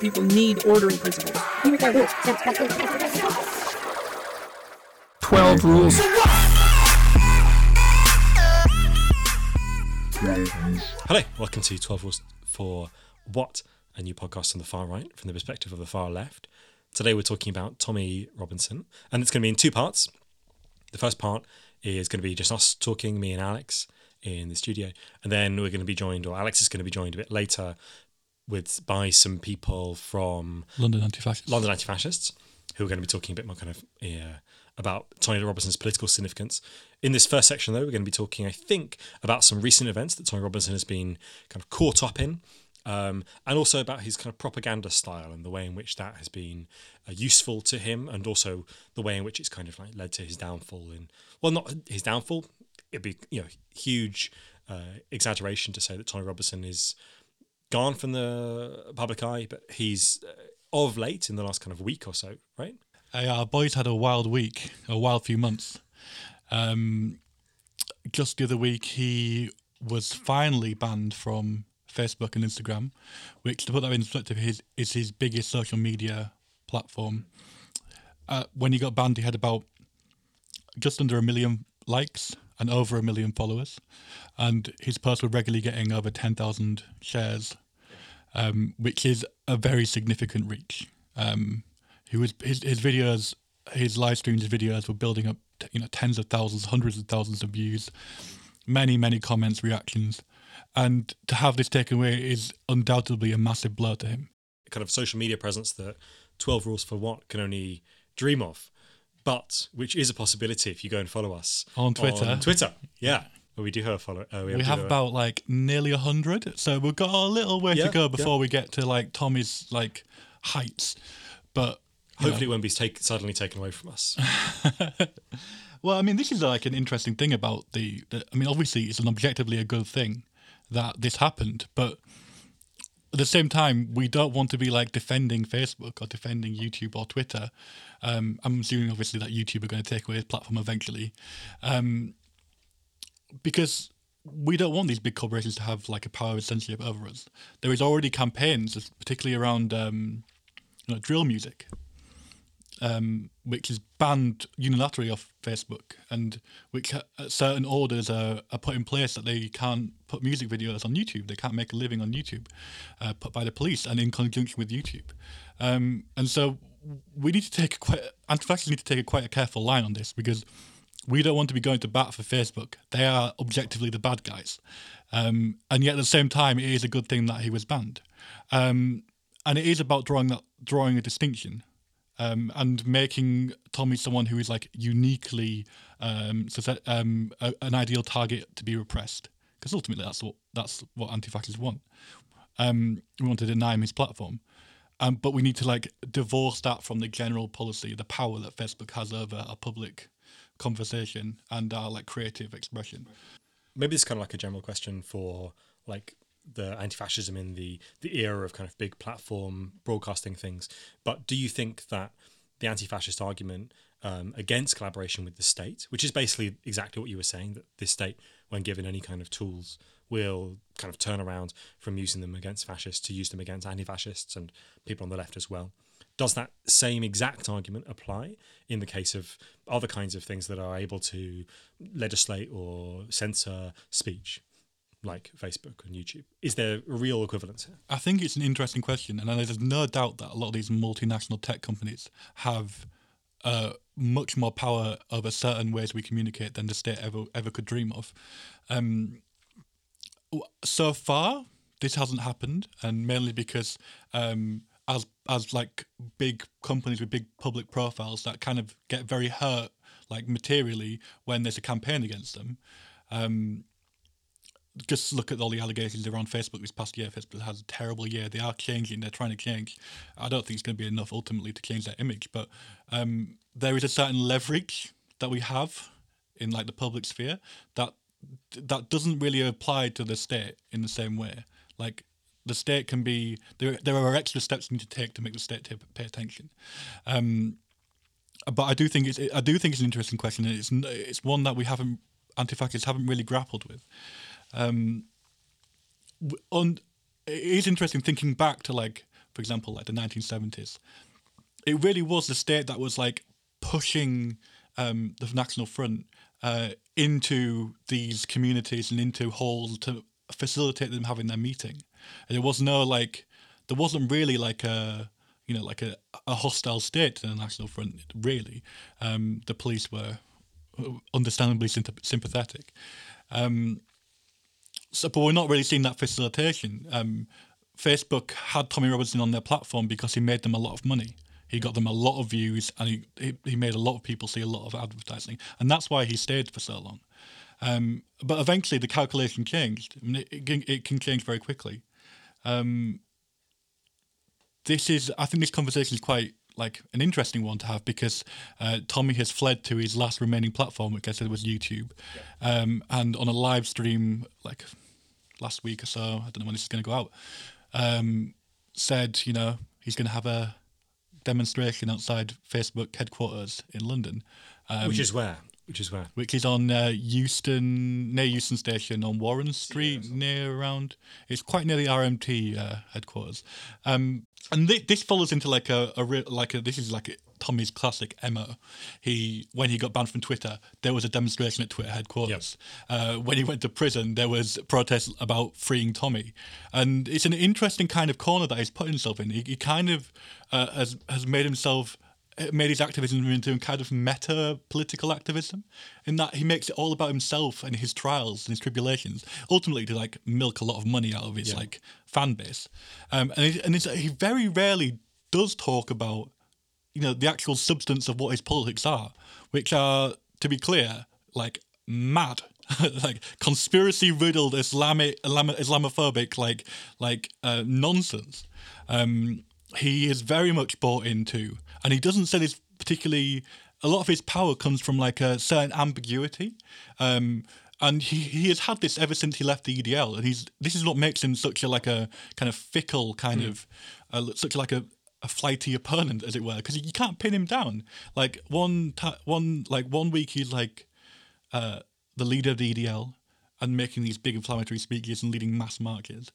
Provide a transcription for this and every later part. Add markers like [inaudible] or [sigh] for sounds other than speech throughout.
People need ordering principles. 12 rules. Hello, welcome to 12 Rules for What, a new podcast on the far right from the perspective of the far left. Today we're talking about Tommy Robinson, and it's going to be in two parts. The first part is going to be just us talking, me and Alex, in the studio, and then we're going to be joined, or Alex is going to be joined a bit later, with by some people from London anti-fascists. London anti-fascists, who are going to be talking a bit more kind of yeah, about Tommy Robinson's political significance. In this first section, though, we're going to be talking, I think, about some recent events that Tommy Robinson has been kind of caught up in, um, and also about his kind of propaganda style and the way in which that has been uh, useful to him, and also the way in which it's kind of like led to his downfall. In well, not his downfall. It'd be you know huge uh, exaggeration to say that Tommy Robinson is gone from the public eye, but he's uh, of late in the last kind of week or so, right? Uh, our boys had a wild week, a wild few months. Um, just the other week, he was finally banned from Facebook and Instagram, which, to put that in perspective, is, is his biggest social media platform. Uh, when he got banned, he had about just under a million likes and over a million followers, and his posts were regularly getting over 10,000 shares, um, which is a very significant reach. Um, he was his, his videos, his live streams, his videos were building up, you know, tens of thousands, hundreds of thousands of views, many, many comments, reactions, and to have this taken away is undoubtedly a massive blow to him. Kind of social media presence that 12 Rules for What can only dream of, but which is a possibility if you go and follow us On Twitter. On Twitter, yeah. Well, we do have a follow. Uh, We have a- about like nearly a hundred, so we've got a little way Yeah, to go yeah. before we get to like Tommy's like heights. But you know, Hopefully, it won't be take, suddenly taken away from us. [laughs] Well, I mean, this is like an interesting thing about the, the. I mean, obviously, it's an objectively a good thing that this happened, but at the same time, we don't want to be like defending Facebook or defending YouTube or Twitter. Um, I'm assuming, obviously, that YouTube are going to take away his platform eventually, um, because we don't want these big corporations to have like a power of censorship over us. There is already campaigns, particularly around um, you know, drill music, um, which is banned unilaterally off Facebook, and which uh, certain orders are, are put in place that they can't put music videos on YouTube. They can't make a living on YouTube, uh, put by the police and in conjunction with YouTube. Um, and so we need to take quite anti-fascists need to take a quite a careful line on this because we don't want to be going to bat for Facebook. They are objectively the bad guys, um, and yet at the same time, it is a good thing that he was banned, um, and it is about drawing that drawing a distinction um, and making Tommy someone who is like uniquely um, um, a, an ideal target to be repressed. Because ultimately, that's what that's what anti-fascists want. Um, we want to deny him his platform, um, but we need to like divorce that from the general policy, the power that Facebook has over our public conversation and our like creative expression. Maybe it's kind of like a general question for like the anti-fascism in the the era of kind of big platform broadcasting things. But do you think that the anti-fascist argument um, against collaboration with the state, which is basically exactly what you were saying, that this state, when given any kind of tools, will kind of turn around from using them against fascists to use them against anti-fascists and people on the left as well. Does that same exact argument apply in the case of other kinds of things that are able to legislate or censor speech, like Facebook and YouTube? Is there a real equivalence here? I think it's an interesting question, and there's no doubt that a lot of these multinational tech companies have uh, much more power over certain ways we communicate than the state ever ever could dream of. Um, so far, this hasn't happened, and mainly because um, as as like big companies with big public profiles that kind of get very hurt, like materially, when there's a campaign against them. Um, just look at all the allegations around Facebook this past year. Facebook has a terrible year. They are changing. They're trying to change. I don't think it's going to be enough ultimately to change their image, but um, there is a certain leverage that we have in like the public sphere that that doesn't really apply to the state in the same way. Like the state can be there. There are extra steps you need to take to make the state ta- pay attention. Um, but I do think it's I do think it's an interesting question, and it's it's one that we haven't anti-fascists haven't really grappled with. Um, on it is interesting thinking back to like for example, like the 1970s, it really was the state that was like pushing um, the National Front uh, into these communities and into halls to facilitate them having their meeting. And there was no like, there wasn't really like a, you know, like a, a hostile state to the National Front. Really, um, the police were understandably sympathetic. Um, so, but we're not really seeing that facilitation. Um, Facebook had Tommy Robinson on their platform because he made them a lot of money. He got them a lot of views, and he, he, made a lot of people see a lot of advertising, and that's why he stayed for so long. Um, but eventually, the calculation changed. I mean, it, it, it, can change very quickly. Um, this is, I think, this conversation is quite like an interesting one to have because uh, Tommy has fled to his last remaining platform, which I said was YouTube, yeah. um, and on a live stream like last week or so, I don't know when this is going to go out, um, said you know he's going to have a demonstration outside Facebook headquarters in London, um, which is where which is where? Which is on uh, Euston, near Euston Station on Warren Street, yeah, near around. It's quite near the RMT uh, headquarters. Um, and th- this follows into like a, a re- like a, this is like a, Tommy's classic MO. He when he got banned from Twitter, there was a demonstration at Twitter headquarters. Yep. Uh, when he went to prison, there was protests about freeing Tommy, and it's an interesting kind of corner that he's put himself in. He, he kind of uh, has has made himself made his activism into kind of meta political activism, in that he makes it all about himself and his trials and his tribulations, ultimately to like milk a lot of money out of his yeah. like fan base, um, and and he very rarely does talk about you know the actual substance of what his politics are, which are to be clear like mad. [laughs] like conspiracy riddled Islamic Islamophobic like like uh, nonsense. Um, he is very much bought into and he doesn't say this particularly. A lot of his power comes from like a certain ambiguity. Um, and he, he has had this ever since he left the EDL, and he's this is what makes him such a like a kind of fickle kind mm. of uh, such like a, a flighty opponent, as it were, because you can't pin him down. Like one ta- one like one week he's like uh, the leader of the EDL and making these big inflammatory speeches and leading mass marches,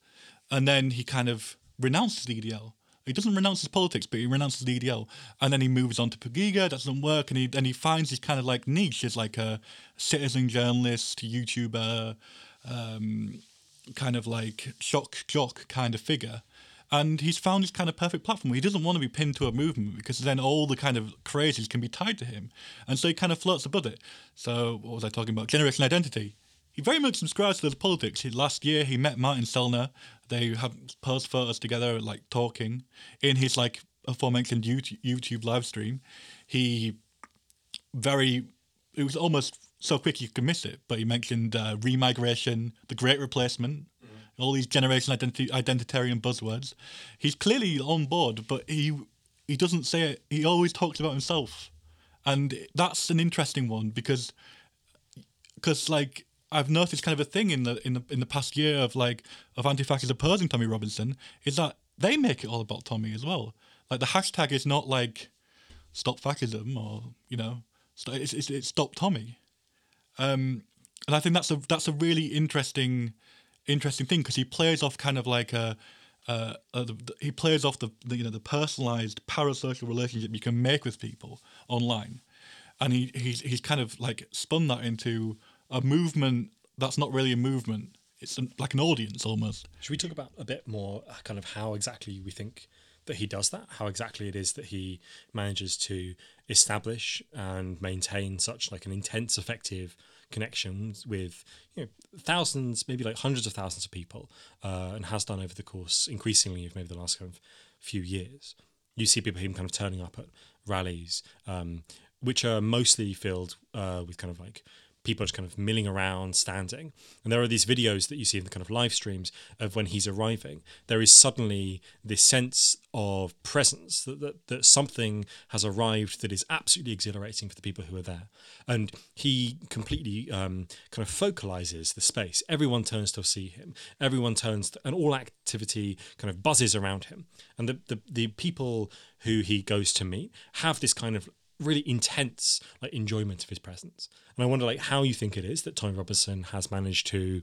and then he kind of renounces the EDL he doesn't renounce his politics, but he renounces the EDL, and then he moves on to Pegida. Doesn't work, and he and he finds his kind of like niche as like a citizen journalist, YouTuber, um, kind of like shock jock kind of figure. And he's found his kind of perfect platform. He doesn't want to be pinned to a movement because then all the kind of crazes can be tied to him, and so he kind of floats above it. So what was I talking about? Generation identity he very much subscribes to those politics. Last year, he met Martin Sellner. They have posed photos together, like talking in his like aforementioned YouTube, YouTube live stream. He very, it was almost so quick you could miss it. But he mentioned uh, remigration, the Great Replacement, mm-hmm. all these generation identity identitarian buzzwords. He's clearly on board, but he he doesn't say it. He always talks about himself, and that's an interesting one because because like I've noticed kind of a thing in the in the in the past year of like of anti-fascists opposing Tommy Robinson is that they make it all about Tommy as well. Like the hashtag is not like stop fascism or you know it's it's, it's stop Tommy, um, and I think that's a that's a really interesting interesting thing because he plays off kind of like a. Uh, uh, the, the, he plays off the, the you know the personalized parasocial relationship you can make with people online, and he he's he's kind of like spun that into a movement that's not really a movement. It's an, like an audience almost. Should we talk about a bit more uh, kind of how exactly we think that he does that? How exactly it is that he manages to establish and maintain such like an intense, effective connection with you know thousands, maybe like hundreds of thousands of people, uh, and has done over the course increasingly of maybe the last kind of few years. You see people him kind of turning up at rallies, um, which are mostly filled uh, with kind of like people are just kind of milling around, standing. And there are these videos that you see in the kind of live streams of when he's arriving. There is suddenly this sense of presence that, that, that something has arrived that is absolutely exhilarating for the people who are there. And he completely um, kind of focalizes the space. Everyone turns to see him. Everyone turns, to, and all activity kind of buzzes around him. And the, the, the people who he goes to meet have this kind of really intense like enjoyment of his presence. And I wonder like how you think it is that Tommy Robinson has managed to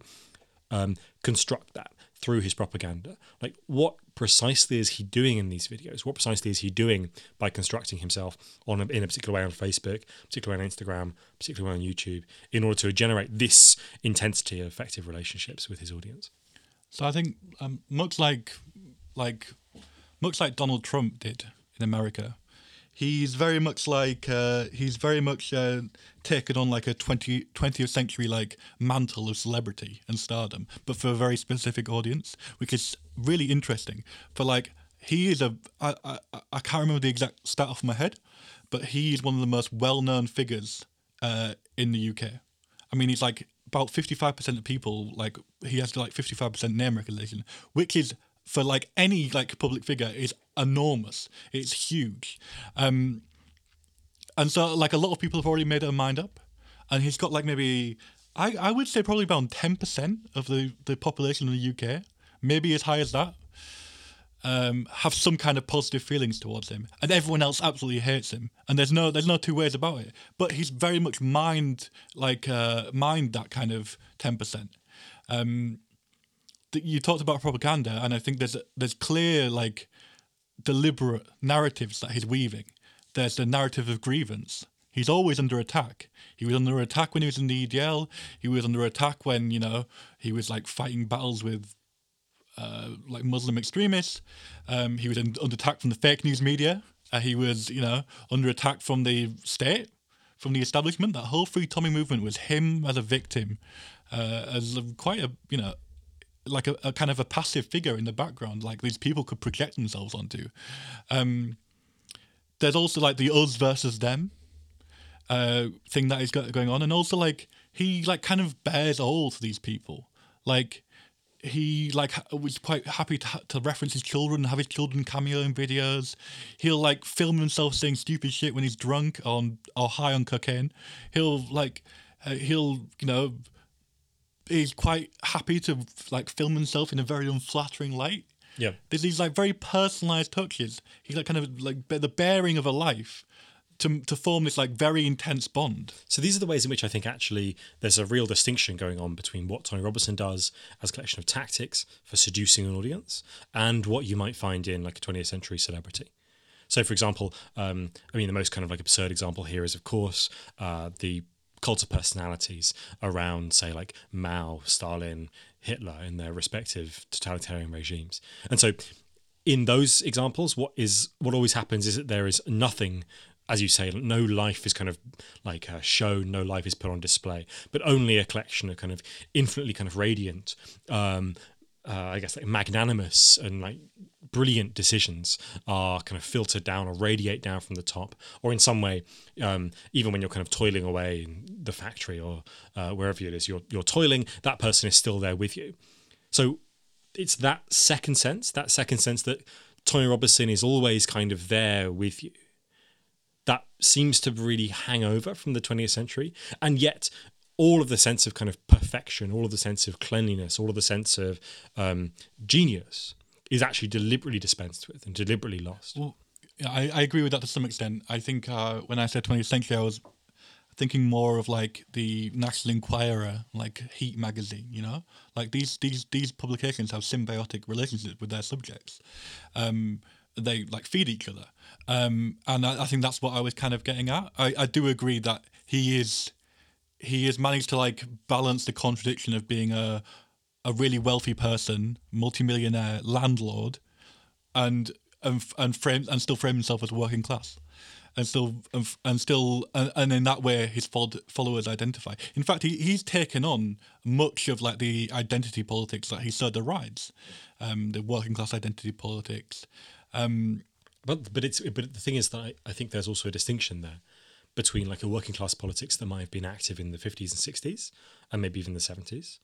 um, construct that through his propaganda. Like, what precisely is he doing in these videos? What precisely is he doing by constructing himself on a, in a particular way on Facebook, particularly on Instagram, particularly on YouTube, in order to generate this intensity of effective relationships with his audience? So I think um, much like like much like Donald Trump did in America, he's very much like uh, he's very much uh, taken on like a 20, 20th century like mantle of celebrity and stardom, but for a very specific audience, which is really interesting. For like he is a I, I, I can't remember the exact stat off my head, but he is one of the most well known figures uh, in the UK. I mean, he's like about fifty five percent of people like he has like fifty five percent name recognition, which is for like any like public figure is enormous. It's huge. Um, and so like a lot of people have already made their mind up, and he's got like maybe I, I would say probably around ten percent of the the population in the UK, maybe as high as that. Um, have some kind of positive feelings towards him, and everyone else absolutely hates him. And there's no there's no two ways about it. But he's very much mind like uh, mind that kind of ten percent. Um, you talked about propaganda, and I think there's there's clear like deliberate narratives that he's weaving. There's the narrative of grievance. He's always under attack. He was under attack when he was in the EDL. He was under attack when you know he was like fighting battles with uh, like Muslim extremists. Um, he was in, under attack from the fake news media. Uh, he was, you know, under attack from the state, from the establishment. That whole Free Tommy movement was him as a victim, uh, as quite a, you know, like a, a, kind of a passive figure in the background, like these people could project themselves onto. Um, there's also like the us versus them uh, thing that is going on, and also like he like kind of bears all to these people, like he like was quite happy to, to reference his children, have his children cameo in videos. He'll like film himself saying stupid shit when he's drunk on or high on cocaine. He'll like uh, he'll you know he's quite happy to like film himself in a very unflattering light. Yeah, there's these like very personalized touches. He's like kind of like the bearing of a life to to form this like very intense bond. So these are the ways in which I think actually there's a real distinction going on between what Tony Robertson does as a collection of tactics for seducing an audience and what you might find in like a 20th century celebrity. So, for example, um, I mean, the most kind of like absurd example here is, of course, uh, the cult of personalities around, say, like Mao, Stalin, Hitler in their respective totalitarian regimes. And so, in those examples, what is what always happens is that there is nothing as you say, no life is kind of like uh, shown, no life is put on display, but only a collection of kind of infinitely kind of radiant, um, uh, I guess like magnanimous and like brilliant decisions are kind of filtered down or radiate down from the top, or in some way, um, even when you're kind of toiling away in the factory or uh, wherever it is you're you're toiling, that person is still there with you. So it's that second sense, that second sense that Tommy Robinson is always kind of there with you that seems to really hang over from the 20th century. And yet, all of the sense of kind of perfection, all of the sense of cleanliness, all of the sense of um, genius is actually deliberately dispensed with and deliberately lost. Well, yeah, I, I agree with that to some extent. I think uh, when I said 20th century, I was thinking more of like the National Enquirer, like Heat magazine. You know, like these these these publications have symbiotic relationships with their subjects. Um, they like feed each other. Um, and I, I, think that's what I was kind of getting at. I, I do agree that he is he has managed to like balance the contradiction of being a a really wealthy person, multimillionaire landlord, and and and frame and still frame himself as working class, and still and, and still and, and, in that way his followers identify. In fact, he, he's taken on much of like the identity politics that he so derides, um, the working class identity politics, um, but but it's but the thing is that I, I think there's also a distinction there between like a working class politics that might have been active in the 50s and 60s and maybe even the 70s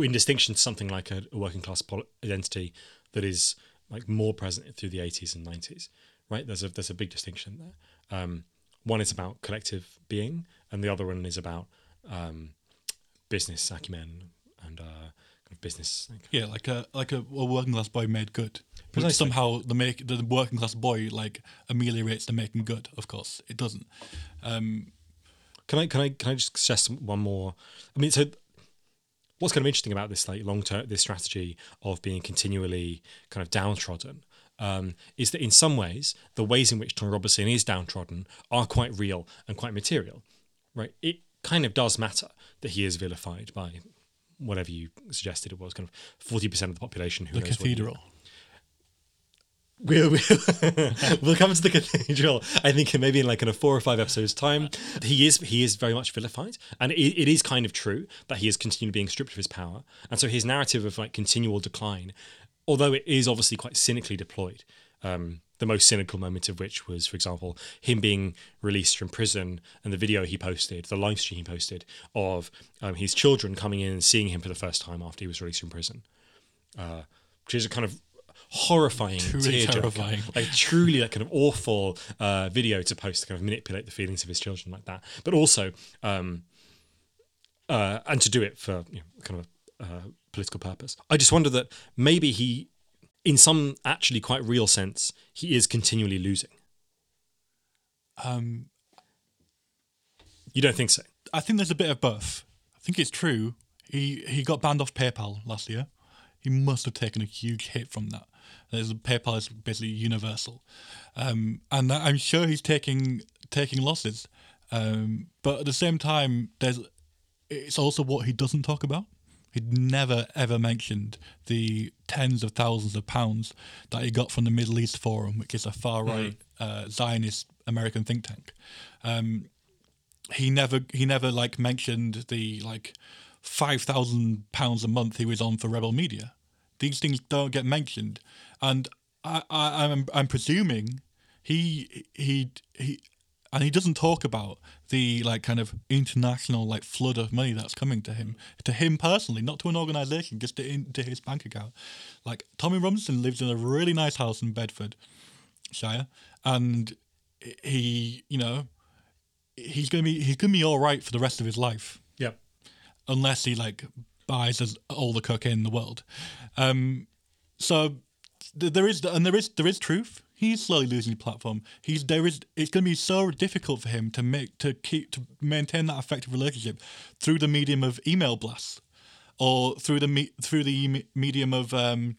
in distinction to something like a, a working class pol- identity that is like more present through the 80s and 90s right there's a there's a big distinction there um, one is about collective being and the other one is about um, business acumen and uh, business. Like. Yeah, like a like a, a working class boy made good. Somehow the make the working class boy like ameliorates the making good. Of course, it doesn't. Um, can I can I can I just suggest one more? I mean, so what's kind of interesting about this like long term this strategy of being continually kind of downtrodden um, is that in some ways the ways in which Tommy Robinson is downtrodden are quite real and quite material, right? It kind of does matter that he is vilified by whatever you suggested it was, kind of forty percent of the population who The knows what cathedral. We'll, [laughs] we'll, come to the cathedral. I think maybe in like in a four or five episodes time, he is he is very much vilified, and it, it is kind of true that he is continually being stripped of his power, and so his narrative of like continual decline, although it is obviously quite cynically deployed. Um, the most cynical moment of which was, for example, him being released from prison and the video he posted, the live stream he posted of um, his children coming in and seeing him for the first time after he was released from prison, uh, which is a kind of horrifying, Truly terrifying. like truly like kind of awful uh, video to post to kind of manipulate the feelings of his children like that, but also um, uh, and to do it for you know, kind of uh, political purpose. I just wonder that maybe he, in some actually quite real sense, he is continually losing. Um, You don't think so? I think there's a bit of both. I think it's true. He he got banned off PayPal last year. He must have taken a huge hit from that. There's PayPal is basically universal, um, and I'm sure he's taking taking losses. Um, but at the same time, there's it's also what he doesn't talk about. He'd never ever mentioned the tens of thousands of pounds that he got from the Middle East Forum, which is a far right uh, Zionist American think tank. Um, he never he never like mentioned the like five thousand pounds a month he was on for Rebel Media. These things don't get mentioned, and I, I I'm I'm presuming he he he and he doesn't talk about the like kind of international like flood of money that's coming to him to him personally not to an organization just to, into his bank account like tommy robinson lives in a really nice house in bedford shire and he you know he's gonna be he's gonna be all right for the rest of his life Yeah. unless he like buys all the cocaine in the world. Um, so there is and there is there is truth. He's slowly losing his platform. He's there is it's going to be so difficult for him to make to keep to maintain that effective relationship through the medium of email blasts or through the me- through the medium of um,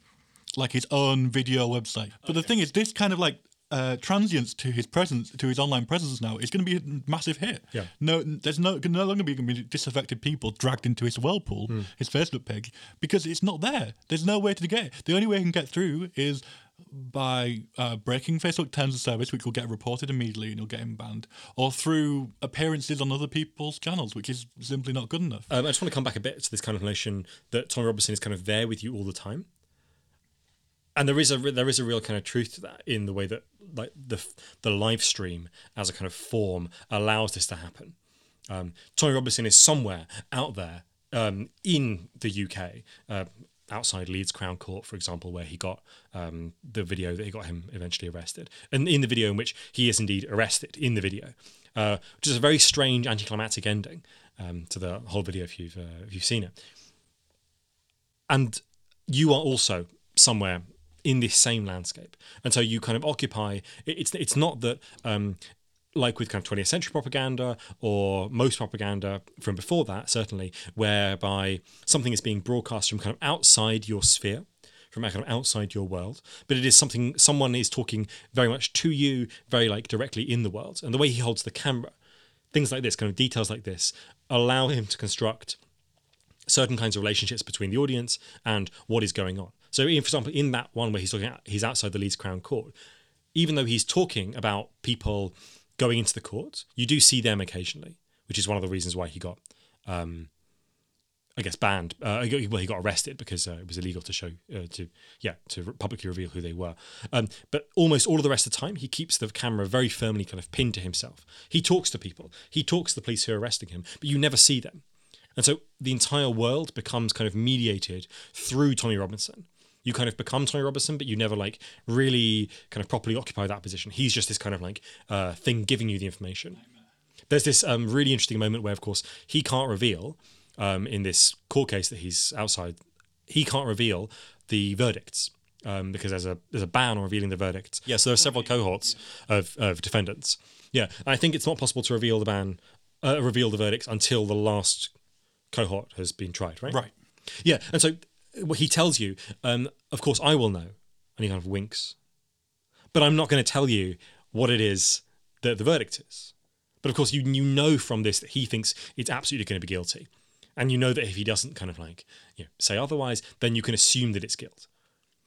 like his own video website. But the thing is, this kind of like uh, transience to his presence, to his online presence now, is going to be a massive hit. Yeah. No, there's no no longer be going to be disaffected people dragged into his whirlpool, his Facebook page, because it's not there. There's no way to get it. The only way he can get through is by uh, breaking Facebook terms of service, which will get reported immediately and you'll get him banned, or through appearances on other people's channels, which is simply not good enough. Um, I just want to come back a bit to this kind of notion that Tommy Robinson is kind of there with you all the time, and there is a there is a real kind of truth to that in the way that like the the live stream as a kind of form allows this to happen. Um, Robinson is somewhere out there um, in the UK, uh, outside Leeds Crown Court, for example, where he got um, the video that he got him eventually arrested, and in the video in which he is indeed arrested in the video, uh, which is a very strange anticlimactic ending um, to the whole video if you've uh, if you've seen it. And you are also somewhere in this same landscape, and so you kind of occupy. It's it's not that. Um, like with kind of 20th century propaganda or most propaganda from before that, certainly, whereby something is being broadcast from kind of outside your sphere, from kind of outside your world, but it is something someone is talking very much to you, very like directly in the world. And the way he holds the camera, things like this, kind of details like this, allow him to construct certain kinds of relationships between the audience and what is going on. So, in, for example, in that one where he's talking, he's outside the Leeds Crown Court, even though he's talking about people going into the court, you do see them occasionally, which is one of the reasons why he got, um, I guess, banned. Uh, well, he got arrested because uh, it was illegal to show, uh, to yeah, to publicly reveal who they were. Um, but almost all of the rest of the time, he keeps the camera very firmly kind of pinned to himself. He talks to people. He talks to the police who are arresting him, but you never see them. And so the entire world becomes kind of mediated through Tommy Robinson. You kind of become Tony Robertson, but you never like really kind of properly occupy that position. He's just this kind of like uh, thing giving you the information. There's this um, really interesting moment where, of course, he can't reveal um, in this court case that he's outside. He can't reveal the verdicts um, because there's a there's a ban on revealing the verdicts. Yeah, so there are several cohorts of, of defendants. Yeah, and I think it's not possible to reveal the ban, uh, reveal the verdicts until the last cohort has been tried. Right. Right. Yeah, and so he tells you, um, of course, I will know, and he kind of winks, but I'm not going to tell you what it is that the verdict is. But of course, you you know from this that he thinks it's absolutely going to be guilty, and you know that if he doesn't kind of like you know, say otherwise, then you can assume that it's guilt.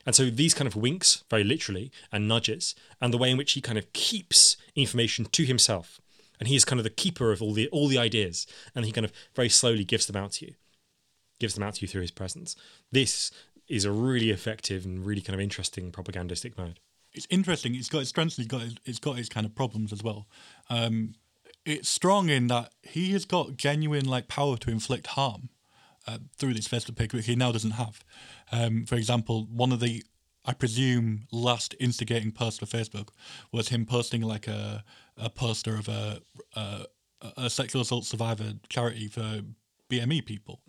And so these kind of winks, very literally, and nudges, and the way in which he kind of keeps information to himself, and he is kind of the keeper of all the all the ideas, and he kind of very slowly gives them out to you, gives them out to you through his presence. This is a really effective and really kind of interesting propagandistic mode. It's interesting. It's got its strengths. It's got it's got its kind of problems as well. Um, it's strong in that he has got genuine like power to inflict harm uh, through this Facebook page, which he now doesn't have. Um, for example, one of the I presume last instigating post for Facebook was him posting like a a poster of a a, a sexual assault survivor charity for BME people.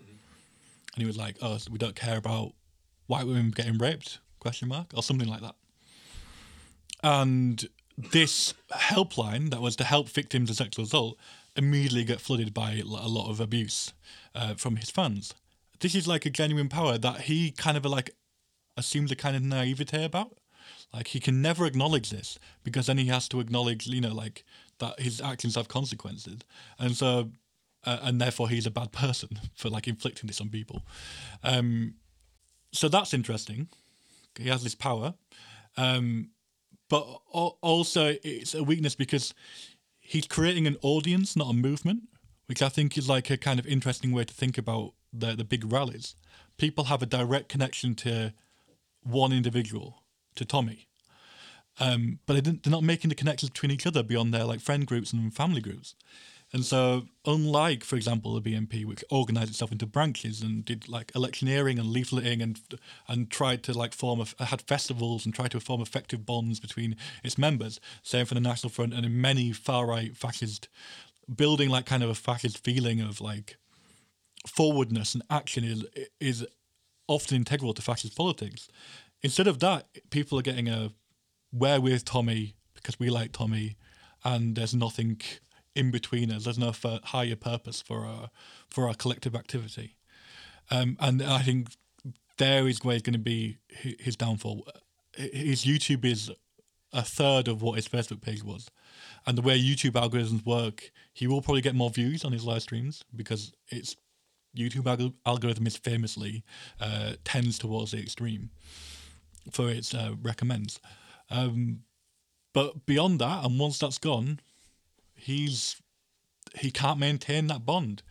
And he was like, "Oh, we don't care about white women getting raped?" Question mark or something like that. And this helpline that was to help victims of sexual assault immediately get flooded by a lot of abuse uh, from his fans. This is like a genuine power that he kind of like assumes a kind of naivete about. Like he can never acknowledge this because then he has to acknowledge, you know, like that his actions have consequences, and so, uh, and therefore he's a bad person [laughs] for like inflicting this on people. Um, so that's interesting. He has this power, um, but also it's a weakness because he's creating an audience, not a movement, which I think is like a kind of interesting way to think about the the big rallies. People have a direct connection to one individual, to Tommy, um, but they they're not making the connections between each other beyond their like friend groups and family groups. And so, unlike, for example, the BNP, which organized itself into branches and did like electioneering and leafleting and and tried to like form a, had festivals and tried to form effective bonds between its members, same for the National Front and in many far right fascist, building like kind of a fascist feeling of like forwardness and action is is often integral to fascist politics. Instead of that, people are getting a we're with Tommy because we like Tommy, and there's nothing in between us. There's no higher purpose for our for our collective activity, um, and I think there is where going to be his downfall. His YouTube is a third of what his Facebook page was, and the way YouTube algorithms work, he will probably get more views on his live streams because it's YouTube algorithm is famously uh, tends towards the extreme for its uh, recommends. Um, but beyond that, and once that's gone, he's he can't maintain that bond,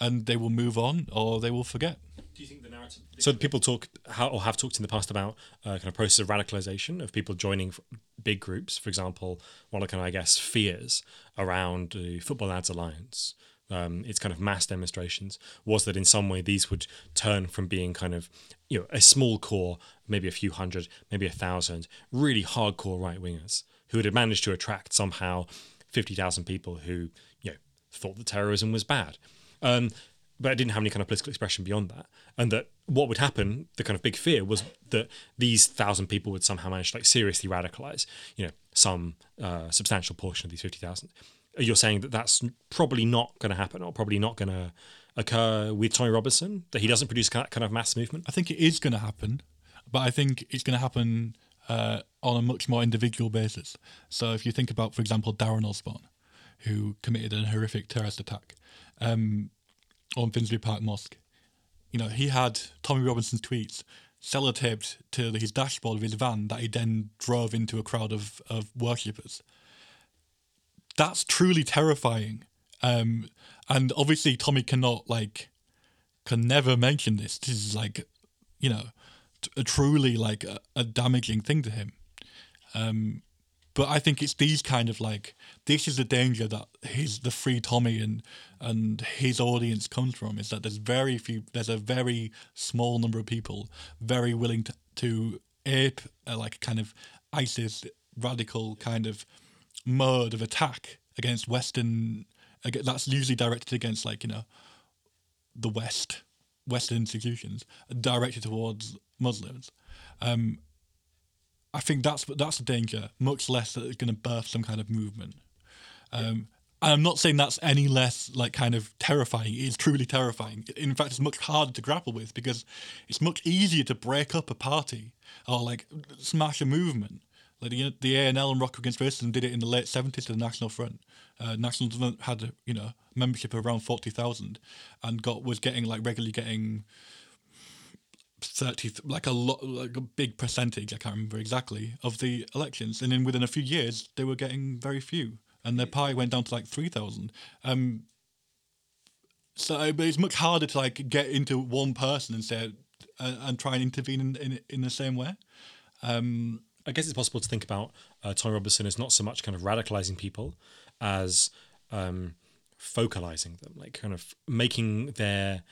and they will move on or they will forget. Do you think the narrative? So people talk how or have talked in the past about uh, kind of process of radicalization of people joining big groups. For example, one of kind of I guess fears around the Football Lads Alliance. Um, its kind of mass demonstrations was that in some way these would turn from being kind of you know a small core, maybe a few hundred, maybe a thousand, really hardcore right wingers who had managed to attract somehow 50,000 people who, you know, thought that terrorism was bad. Um, but it didn't have any kind of political expression beyond that. And that what would happen, the kind of big fear was that these thousand people would somehow manage to like seriously radicalize, you know, some uh, substantial portion of these 50,000. You're saying that that's probably not going to happen or probably not going to occur with Tommy Robinson, that he doesn't produce that kind of mass movement? I think it is going to happen, but I think it's going to happen uh, on a much more individual basis. So if you think about, for example, Darren Osborne, who committed a horrific terrorist attack um, on Finsbury Park Mosque, you know, he had Tommy Robinson's tweets sellotaped to his dashboard of his van that he then drove into a crowd of, of worshippers. That's truly terrifying. Um, and obviously Tommy cannot like can never mention this. This is like, you know, a truly like a, a damaging thing to him. Um, but I think it's these kind of like this is the danger that his the free Tommy and and his audience comes from is that there's very few there's a very small number of people very willing to to ape a, like kind of ISIS radical kind of mode of attack against Western that's usually directed against like you know the West Western institutions directed towards Muslims. Um, I think that's that's the danger. Much less that it's going to birth some kind of movement. Um, I'm not saying that's any less like kind of terrifying. It is truly terrifying. In fact, it's much harder to grapple with because it's much easier to break up a party or like smash a movement. Like the, the ANL and Rock Against Racism did it in the late 70s to the National Front. Uh, National had you know membership of around 40,000 and got was getting like regularly getting 30 like a lot like a big percentage i can't remember exactly of the elections. And then within a few years they were getting very few. And their pie went down to like 3000 um so it's much harder to like get into one person and say uh, and try and intervene in, in in the same way. Um I guess it's possible to think about uh, Tommy Robinson as not so much kind of radicalizing people as um, focalizing them, like kind of making their,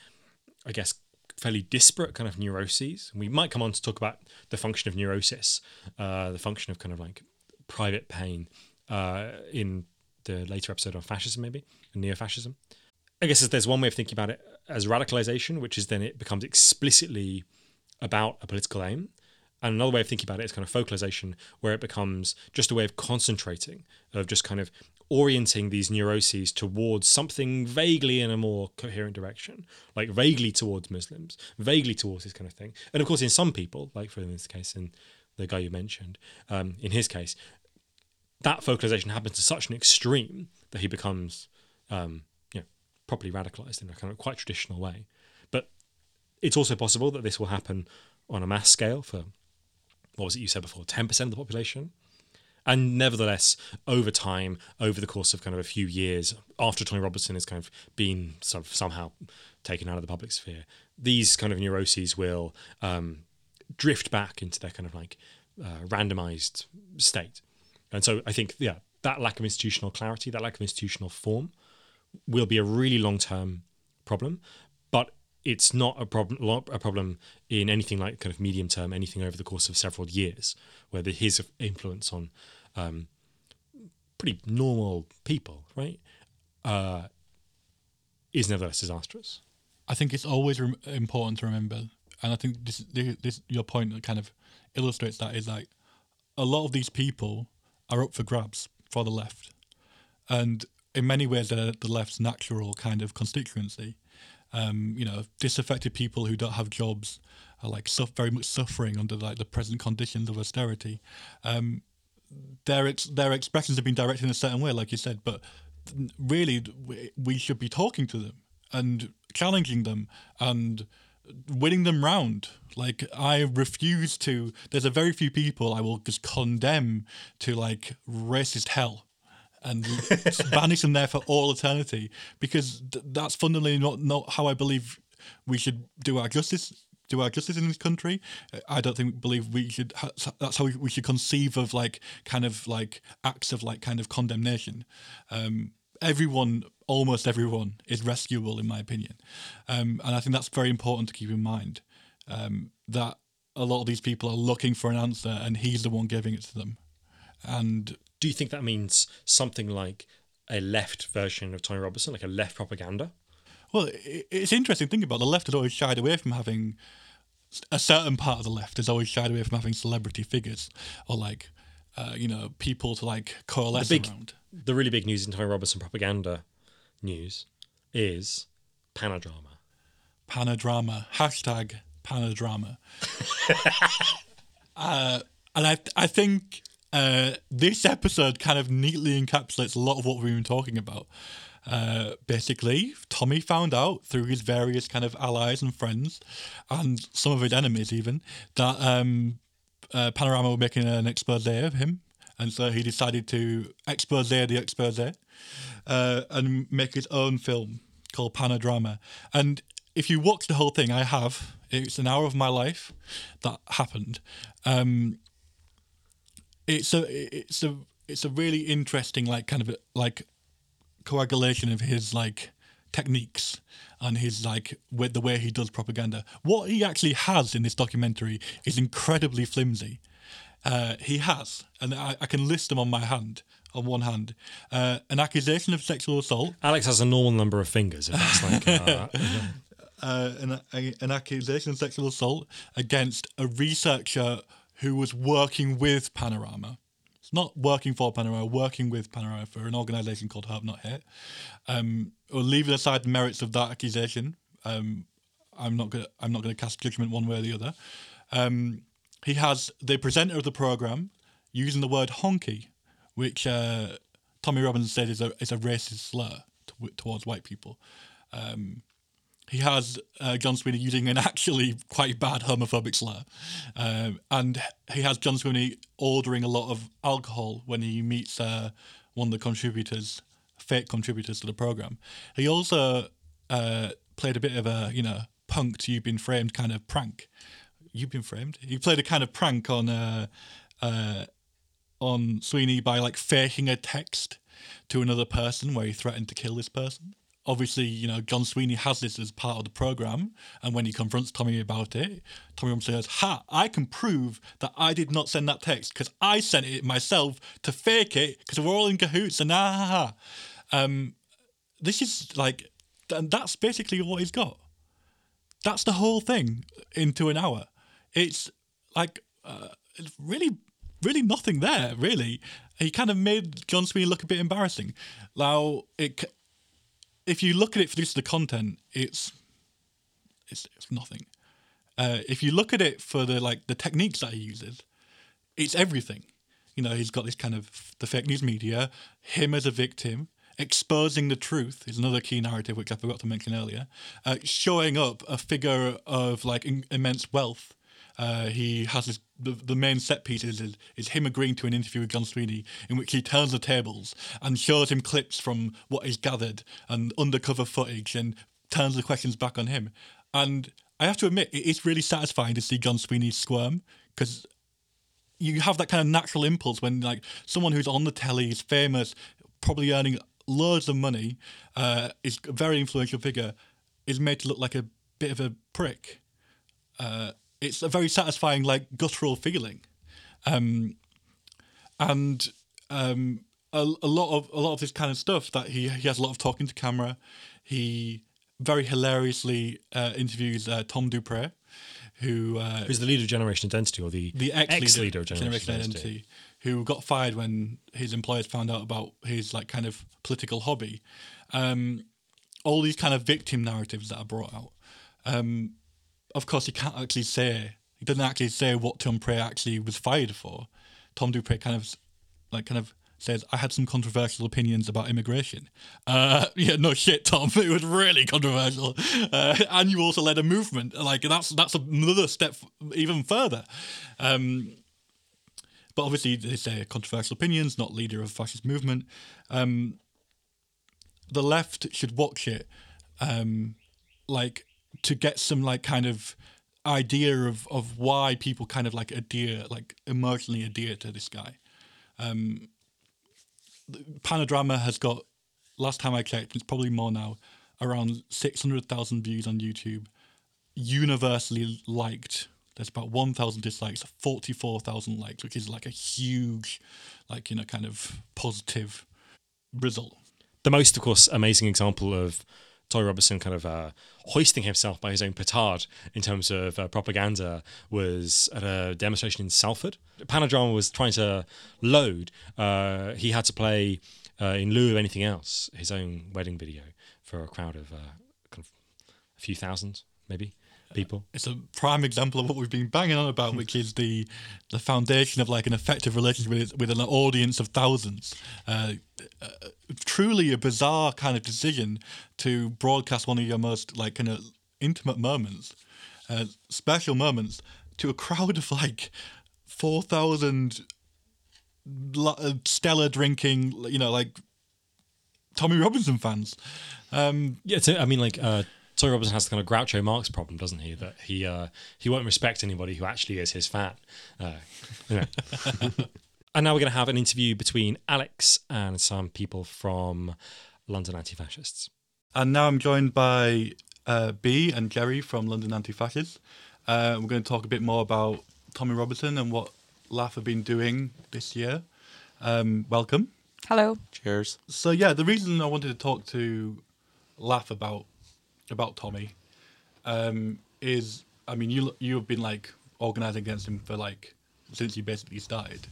I guess, fairly disparate kind of neuroses. We might come on to talk about the function of neurosis, uh, the function of kind of like private pain uh, in the later episode on fascism, maybe, and neo fascism. I guess there's one way of thinking about it as radicalization, which is then it becomes explicitly about a political aim. And another way of thinking about it is kind of focalization, where it becomes just a way of concentrating, of just kind of orienting these neuroses towards something vaguely in a more coherent direction, like vaguely towards Muslims, vaguely towards this kind of thing. And of course, in some people, like for in this case, in the guy you mentioned, um, in his case, that focalization happens to such an extreme that he becomes, um, you know, properly radicalized in a kind of quite traditional way. But it's also possible that this will happen on a mass scale for what was it you said before, 10% of the population? And nevertheless, over time, over the course of kind of a few years, after Tommy Robinson has kind of been sort of somehow taken out of the public sphere, these kind of neuroses will um, drift back into their kind of like uh, randomized state. And so I think, yeah, that lack of institutional clarity, that lack of institutional form will be a really long term problem. But it's not a problem a problem in anything like kind of medium term, anything over the course of several years, where his influence on um, pretty normal people, right, uh, is nevertheless disastrous. I think it's always rem- important to remember, and I think this, this, this your point that kind of illustrates that is like a lot of these people are up for grabs for the left, and in many ways they're the left's natural kind of constituency. Um, you know, disaffected people who don't have jobs are like su- very much suffering under like the present conditions of austerity. Um, their ex- their expressions have been directed in a certain way, like you said, but really we should be talking to them and challenging them and winning them round. Like I refuse to. There's a very few people I will just condemn to like racist hell and banish them there for all eternity because th- that's fundamentally not not how I believe we should do our justice do our justice in this country. I don't think believe we should. Ha- that's how we, we, should conceive of like kind of like acts of like kind of condemnation. Um, everyone, almost everyone, is rescuable in my opinion, um, and I think that's very important to keep in mind. Um, that a lot of these people are looking for an answer, and he's the one giving it to them. And do you think that means something like a left version of Tony Robertson, like a left propaganda? Well, it's interesting to think about. The left has always shied away from having a certain part of the left has always shied away from having celebrity figures or like uh, you know people to like coalesce the big, around. The really big news in Tony Robertson propaganda news is panodrama. Panodrama hashtag panodrama. [laughs] uh, and I I think uh, this episode kind of neatly encapsulates a lot of what we've been talking about. Uh, basically, Tommy found out through his various kind of allies and friends, and some of his enemies even, that um, uh, Panorama were making an expose of him, and so he decided to expose the expose uh, and make his own film called Panodrama. And if you watch the whole thing, I have. It's an hour of my life that happened. Um, it's a it's a it's a really interesting like kind of like coagulation of his like techniques and his like with the way he does propaganda. What he actually has in this documentary is incredibly flimsy. Uh, he has, and I, I, can list them on my hand, on one hand, uh, an accusation of sexual assault. Alex has a normal number of fingers. If that's like uh, [laughs] uh, an, a, an accusation of sexual assault against a researcher who was working with Panorama It's not working for Panorama, working with Panorama for an organisation called Hope Not Hate. Um, or leaving aside the merits of that accusation, um, I'm not gonna I'm not gonna cast judgment one way or the other. Um, he has the presenter of the program using the word honky, which uh, Tommy Robinson said is a is a racist slur to, towards white people. Um, he has uh, John Sweeney using an actually quite bad homophobic slur, um, and he has John Sweeney ordering a lot of alcohol when he meets uh, one of the contributors, fake contributors to the program. He also uh, played a bit of a you know punked "You've Been Framed" kind of prank. You've been framed. He played a kind of prank on uh, uh, on Sweeney by like faking a text to another person where he threatened to kill this person obviously, you know, John Sweeney has this as part of the program, and when he confronts Tommy about it, Tommy says, "Ha! I can prove that I did not send that text because I sent it myself to fake it because we're all in cahoots." And ah, ha, ha. Um, this is like, and that's basically what he's got. That's the whole thing into an hour. It's like uh, it's really, really nothing there. Really, he kind of made John Sweeney look a bit embarrassing. Now it if you look at it for just the content, it's it's, it's nothing. Uh, if you look at it for the like the techniques that he uses, it's everything. You know, he's got this kind of the fake news media, him as a victim, exposing the truth is another key narrative which I forgot to mention earlier. Uh, showing up a figure of like in, immense wealth uh, he has his, the, the main set piece is, is, is him agreeing to an interview with John Sweeney in which he turns the tables and shows him clips from what he's gathered and undercover footage and turns the questions back on him. And I have to admit, it is really satisfying to see John Sweeney squirm because you have that kind of natural impulse when like someone who's on the telly is famous, probably earning loads of money, uh, is a very influential figure, is made to look like a bit of a prick. Uh, it's a very satisfying, like guttural feeling, um, and um, a, a, lot of a lot of this kind of stuff that he he has a lot of talking to camera. He very hilariously uh, interviews uh, Tom Dupre, who uh, who's the leader of Generation Identity or the the ex leader, of Generation, Generation Identity. Identity, who got fired when his employers found out about his like kind of political hobby. Um, all these kind of victim narratives that are brought out. Um, of course, he can't actually say. He doesn't actually say what Tom Prey actually was fired for. Tom Dupre kind of, like, kind of says, "I had some controversial opinions about immigration." Uh, [laughs] yeah, no shit, Tom. [laughs] It was really controversial, uh, and you also led a movement. Like that's that's another step even further. Um, but obviously, they say controversial opinions, not leader of fascist movement. Um, the left should watch it. Um, like to get some like kind of idea of of why people kind of like adhere, like emotionally adhere to this guy. Um, Panodrama has got last time I checked, it's probably more now, around six hundred thousand views on YouTube, universally liked. There's about one thousand dislikes, forty four thousand likes, which is like a huge, like you know, kind of positive result. The most, of course, amazing example of Tommy Robinson kind of uh, hoisting himself by his own petard in terms of uh, propaganda was at a demonstration in Salford. Panodrama was trying to load. Uh, he had to play, uh, in lieu of anything else, his own wedding video for a crowd of uh, kind of a few thousand, maybe people. It's a prime example of what we've been banging on about, which is the the foundation of like an effective relationship with with an audience of thousands. Uh, uh, truly a bizarre kind of decision to broadcast one of your most like kind of intimate moments, uh, special moments, to a crowd of like four thousand uh, Stella drinking, you know, like Tommy Robinson fans. Um, yeah, I mean, like Tommy Robinson has the kind of Groucho Marx problem, doesn't he? That he uh, he won't respect anybody who actually is his fan. Uh, you know. [laughs] and now we're going to have an interview between Alex and some people from London Anti-Fascists. And now I'm joined by uh, B and Jerry from London Anti-Fascists. Uh, we're going to talk a bit more about Tommy Robinson and what LAF have been doing this year. Um, welcome. Hello. Cheers. So yeah, the reason I wanted to talk to LAF about about Tommy um, is, I mean, you you have been like organizing against him for like since he basically started,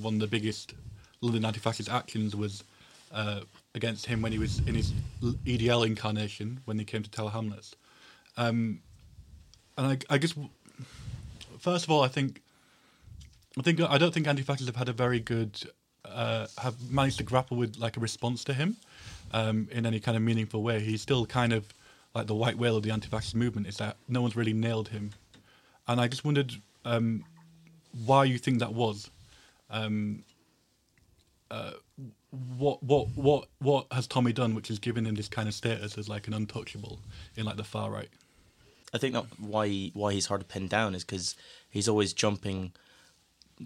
one of the biggest London anti-fascist actions was uh, against him when he was in his EDL incarnation when he came to Tower Hamlets. Um, and I, I guess, first of all, I think, I think I don't think anti-fascists have had a very good, uh, have managed to grapple with like a response to him um, in any kind of meaningful way. He's still kind of like the white whale of the anti-fascist movement. Is that no one's really nailed him, and I just wondered um, why you think that was. Um, uh, what what what what has Tommy done, which has given him this kind of status as like an untouchable in like the far right? I think that why why he's hard to pin down is because he's always jumping,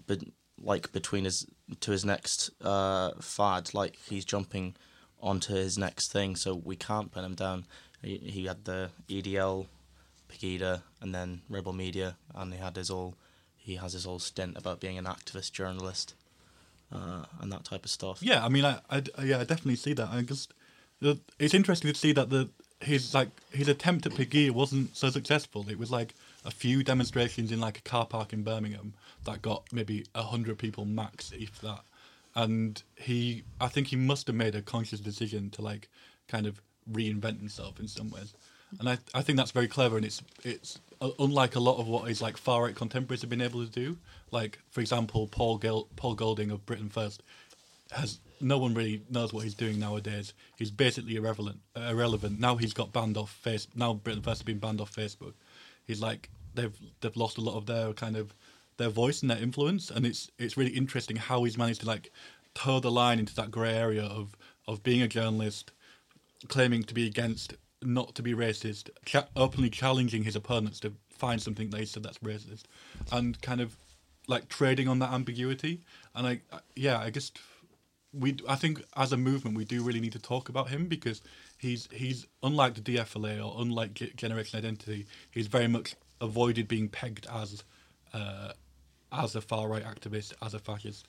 but like between his to his next uh, fad, like he's jumping onto his next thing. So we can't pin him down. He, had the EDL, Pegida, and then Rebel Media, and he had his all. He has his whole stint about being an activist journalist, uh, and that type of stuff. Yeah, I mean, I, I yeah, I definitely see that. I just it's interesting to see that the his like his attempt at Pegida wasn't so successful. It was like a few demonstrations in like a car park in Birmingham that got maybe hundred people max, if that. And he, I think he must have made a conscious decision to like kind of reinvent himself in some ways. And I, I think that's very clever, and it's it's uh, unlike a lot of what his like far right contemporaries have been able to do. Like for example, Paul Gil- Paul Golding of Britain First has no one really knows what he's doing nowadays. He's basically irrelevant. Uh, irrelevant. Now he's got banned off face. Now Britain First has been banned off Facebook. He's like they've they've lost a lot of their kind of their voice and their influence, and it's it's really interesting how he's managed to like toe the line into that grey area of of being a journalist, claiming to be against, not to be racist, cha- openly challenging his opponents to find something they said that's racist, and kind of like trading on that ambiguity. And I, I yeah, I guess we I think as a movement we do really need to talk about him because he's he's unlike the DFLA or unlike Ge- Generation Identity, he's very much avoided being pegged as uh, as a far right activist, as a fascist.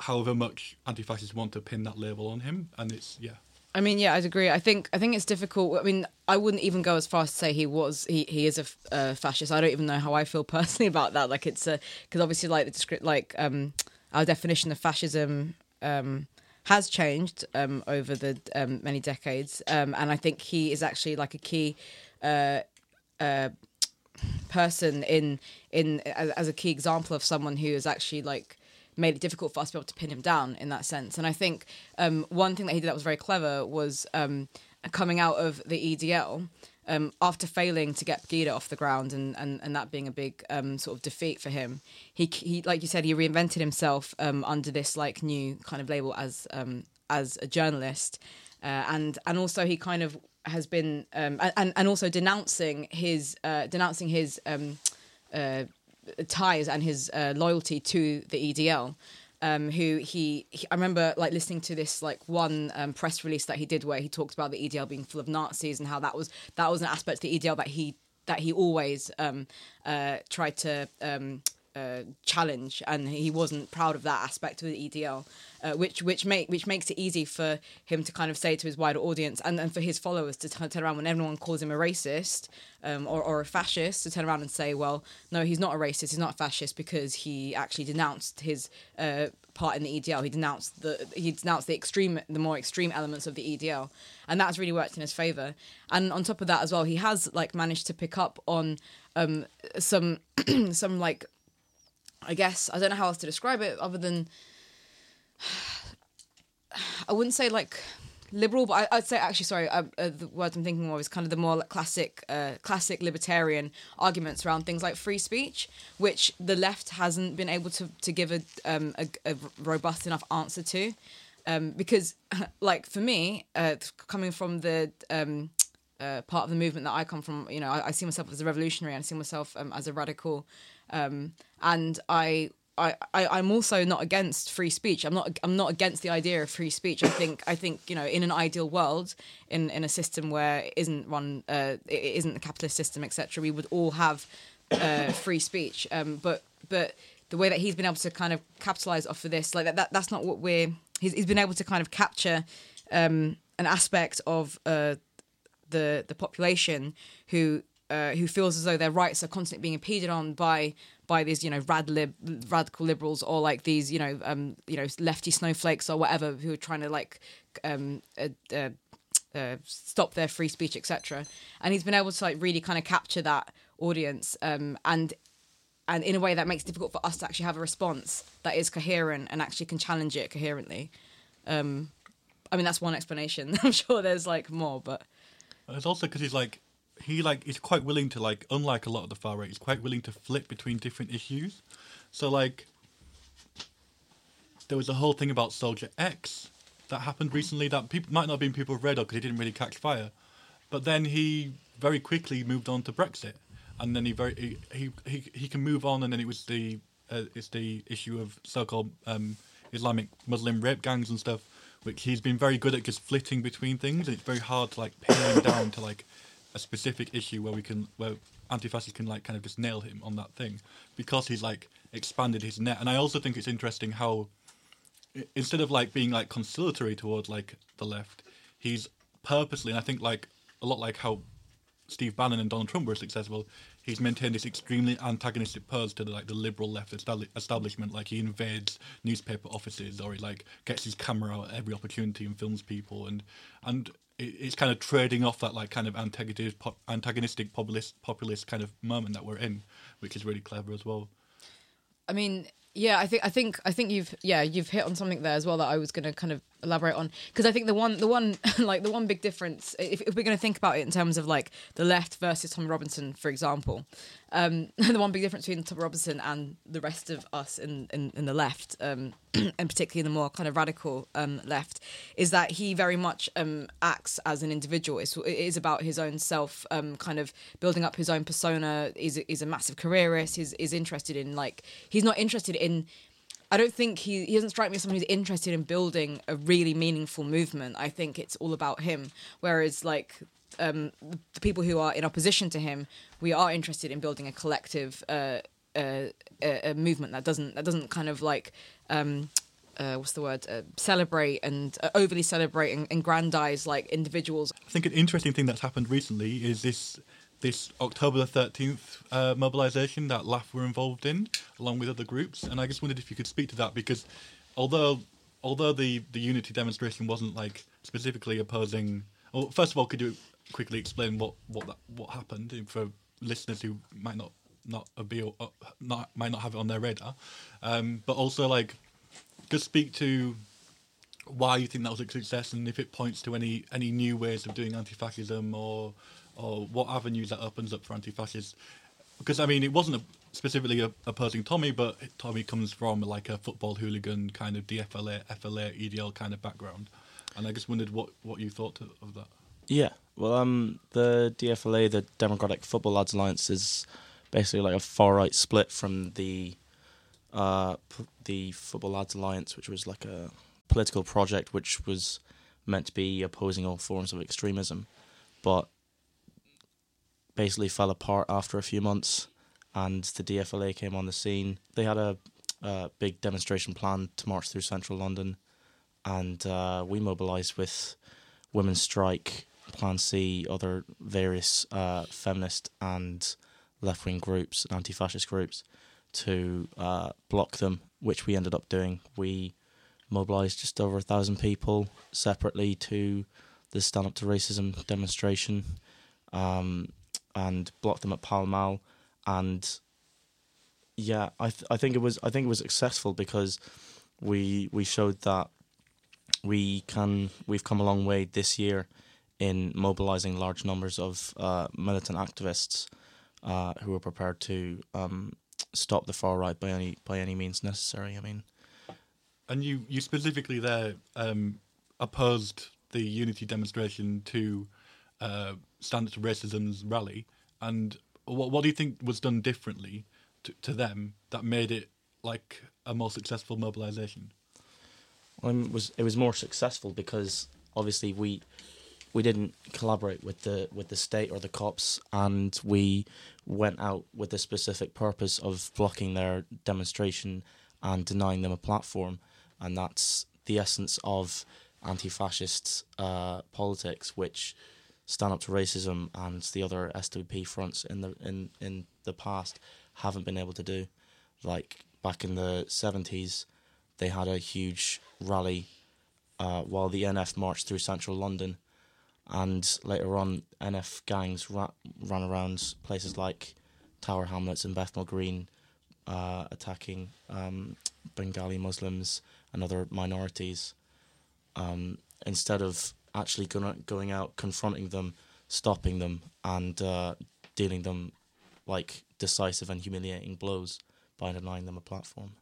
However much anti-fascists want to pin that label on him, and it's yeah. I mean, yeah, I'd agree. I think I think it's difficult. I mean, I wouldn't even go as far as to say he was he, he is a uh, fascist. I don't even know how I feel [laughs] personally about that. Like it's a because obviously like the descript like um our definition of fascism um has changed um over the um, many decades um and I think he is actually like a key uh uh person in in as a key example of someone who is actually like made it difficult for us to be able to pin him down in that sense. And I think um, one thing that he did that was very clever was um, coming out of the EDL um, after failing to get Pegida off the ground and, and, and that being a big um, sort of defeat for him. He, he like you said, he reinvented himself um, under this like new kind of label as um, as a journalist, uh, and and also he kind of has been um, and and also denouncing his uh, denouncing his um, uh, ties and his uh, loyalty to the EDL. Um, who he, he, I remember like listening to this like one um, press release that he did where he talked about the EDL being full of Nazis and how that was that was an aspect of the EDL that he that he always um, uh, tried to um, uh, challenge, and he wasn't proud of that aspect of the EDL, uh, which which make which makes it easy for him to kind of say to his wider audience and, and for his followers to turn, turn around when everyone calls him a racist um, or, or a fascist to turn around and say, well, no, he's not a racist, he's not a fascist because he actually denounced his uh, part in the EDL. He denounced the he denounced the extreme, the more extreme elements of the EDL, and that's really worked in his favor. And on top of that as well, he has like managed to pick up on um, some [clears throat] some like I guess I don't know how else to describe it other than [sighs] I wouldn't say like liberal, but I, would say actually sorry, uh, the words I'm thinking of is kind of the more like, classic, uh, classic libertarian arguments around things like free speech, which the left hasn't been able to to give a um, a, a robust enough answer to, um, because [laughs] like for me, uh, coming from the um, uh, part of the movement that I come from, you know, I, I see myself as a revolutionary and I see myself um, as a radical, um, and I, I, I, am also not against free speech. I'm not, I'm not against the idea of free speech. I think, I think, you know, in an ideal world, in in a system where it isn't run, uh, it isn't the capitalist system, etc., we would all have uh, free speech. Um, but, but the way that he's been able to kind of capitalize off of this, like that, that that's not what we're. He's, he's been able to kind of capture um, an aspect of uh, the the population who uh, who feels as though their rights are constantly being impeded on by by these you know rad lib radical liberals or like these you know um you know lefty snowflakes or whatever who are trying to like um uh, uh, uh, stop their free speech etc and he's been able to like really kind of capture that audience um and and in a way that makes it difficult for us to actually have a response that is coherent and actually can challenge it coherently. Um i mean that's one explanation. [laughs] I'm sure there's like more but It's also because he's like he like is quite willing to like unlike a lot of the far right, he's quite willing to flip between different issues. So like there was a whole thing about Soldier X that happened recently that people might not have been people read because it didn't really catch fire, but then he very quickly moved on to Brexit, and then he very he he he, he can move on, and then it was the uh, it's the issue of so-called um, Islamic Muslim rape gangs and stuff, which he's been very good at just flitting between things. and It's very hard to like pin him down to like a specific issue where we can where anti-fascists can like kind of just nail him on that thing because he's like expanded his net. And I also think it's interesting how instead of like being like conciliatory toward like the left, he's purposely and I think like a lot like how Steve Bannon and Donald Trump were successful, he's maintained this extremely antagonistic pose to the, like the liberal left establi- establishment. Like he invades newspaper offices, or he like gets his camera out at every opportunity and films people, and and it's kind of trading off that like kind of antagonistic, antagonistic populist populist kind of moment that we're in, which is really clever as well. I mean, yeah, I think I think I think you've yeah you've hit on something there as well that I was going to kind of elaborate on because I think the one the one [laughs] like the one big difference if, if we're going to think about it in terms of like the left versus Tommy Robinson for example, um, [laughs] the one big difference between Tommy Robinson and the rest of us in in, in the left um, [clears throat] and particularly in the more kind of radical um, left is that he very much um, acts as an individual. It's, it is about his own self, um, kind of building up his own persona. He's, he's a massive careerist. He's, is interested in like he's not interested in. I don't think he he doesn't strike me as someone who's interested in building a really meaningful movement. I think it's all about him. Whereas like um, the people who are in opposition to him, we are interested in building a collective. Uh, uh, a, movement that doesn't that doesn't kind of like um, uh, what's the word uh, celebrate and uh, overly celebrate and grandize like individuals. I think an interesting thing that's happened recently is this this October the thirteenth uh, mobilisation that LAF were involved in, along with other groups. And I just wondered if you could speak to that because although although the the unity demonstration wasn't like specifically opposing. Well, first of all, could you quickly explain what what that, what happened for listeners who might not not be uh, not might not have it on their radar, um, but also like just speak to why you think that was a success and if it points to any any new ways of doing anti-fascism or or what avenues that opens up for anti-fascists? Because i mean it wasn't a, specifically opposing tommy but tommy comes from like a football hooligan kind of dfla fla edl kind of background. And i just wondered what what you thought of of that. Yeah, well, um, the DFLA, the Democratic Football Lads Alliance, is basically like a far right split from the uh, p- the Football Lads Alliance, which was like a political project which was meant to be opposing all forms of extremism, but basically fell apart after a few months, and the DFLA came on the scene. They had a, a big demonstration plan to march through central London, and uh, we mobilised with Women's Strike, Plan C, other various uh, feminist and left wing groups and anti fascist groups to uh, block them, which we ended up doing. We mobilised just over a thousand people separately to the Stand Up to Racism demonstration um, and blocked them at Pall Mall. And yeah, I th- I think it was I think it was successful because we we showed that we can we've come a long way this year in mobilizing large numbers of uh, militant activists uh, who are prepared to um, stop the far right by any by any means necessary. I mean, and you you specifically there um, opposed the unity demonstration to uh, stand up to racism's rally and what what do you think was done differently to, to them that made it like a more successful mobilization? Well, it was it was more successful because obviously we we didn't collaborate with the with the state or the cops, and we went out with the specific purpose of blocking their demonstration and denying them a platform, and that's the essence of anti-fascist uh, politics, which stand up to racism and the other SWP fronts in the in in the past haven't been able to do. Like back in the seventies, they had a huge rally uh, while the NF marched through central London, and later on, NF gangs ra- ran around places like Tower Hamlets and Bethnal Green, uh, attacking um, Bengali Muslims and other minorities. Um, instead of actually going going out, confronting them, stopping them, and uh, dealing them like decisive and humiliating blows by denying them a platform.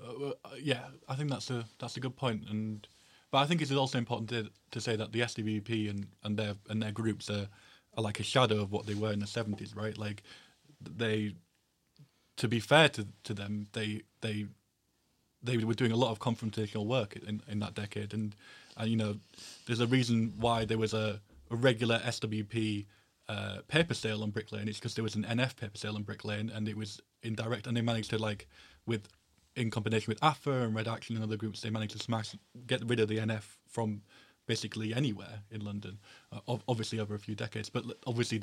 Uh, well, uh, yeah, I think that's a that's a good point, and but I think it's also important to to say that the SWP and, and their and their groups are, are like a shadow of what they were in the seventies, right? Like they, to be fair to, to them, they they they were doing a lot of confrontational work in, in that decade, and and you know, there's a reason why there was a, a regular SWP uh, paper sale on Brick Lane. It's because there was an NF paper sale on Brick Lane, and it was indirect, and they managed to like with in combination with AFA and Red Action and other groups, they managed to smash get rid of the NF from basically anywhere in London. Uh, obviously over a few decades, but obviously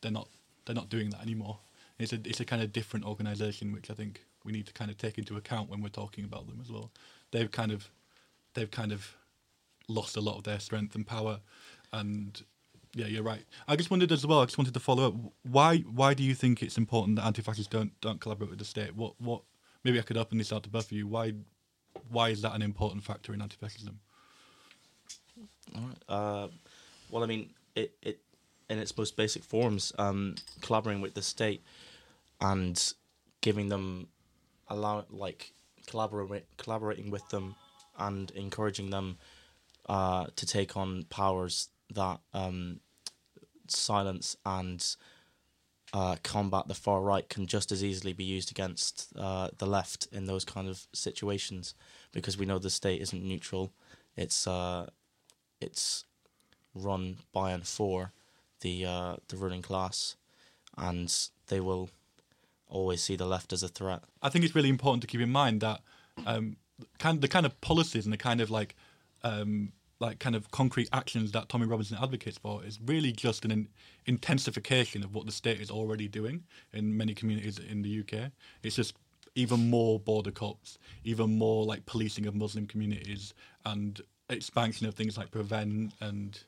they're not they're not doing that anymore. It's a it's a kind of different organisation, which I think we need to kind of take into account when we're talking about them as well. They've kind of they've kind of lost a lot of their strength and power, and yeah, you're right. I just wondered as well. I just wanted to follow up. Why why do you think it's important that anti-fascists don't don't collaborate with the state? What what maybe I could open this out to both of you. Why why is that an important factor in anti-fascism? All right. Uh, well, I mean, it, it in its most basic forms, um, collaborating with the state and giving them allow like collaborate collaborating with them and encouraging them uh, to take on powers that um, silence and uh, combat the far right can just as easily be used against uh, the left in those kind of situations because we know the state isn't neutral. It's uh, it's run by and for the uh, the ruling class, and they will always see the left as a threat. I think it's really important to keep in mind that um, kind the kind of policies and the kind of like um, like kind of concrete actions that Tommy Robinson advocates for is really just an in- intensification of what the state is already doing in many communities in the UK. It's just even more border cops, even more like policing of Muslim communities, and expansion of things like Prevent and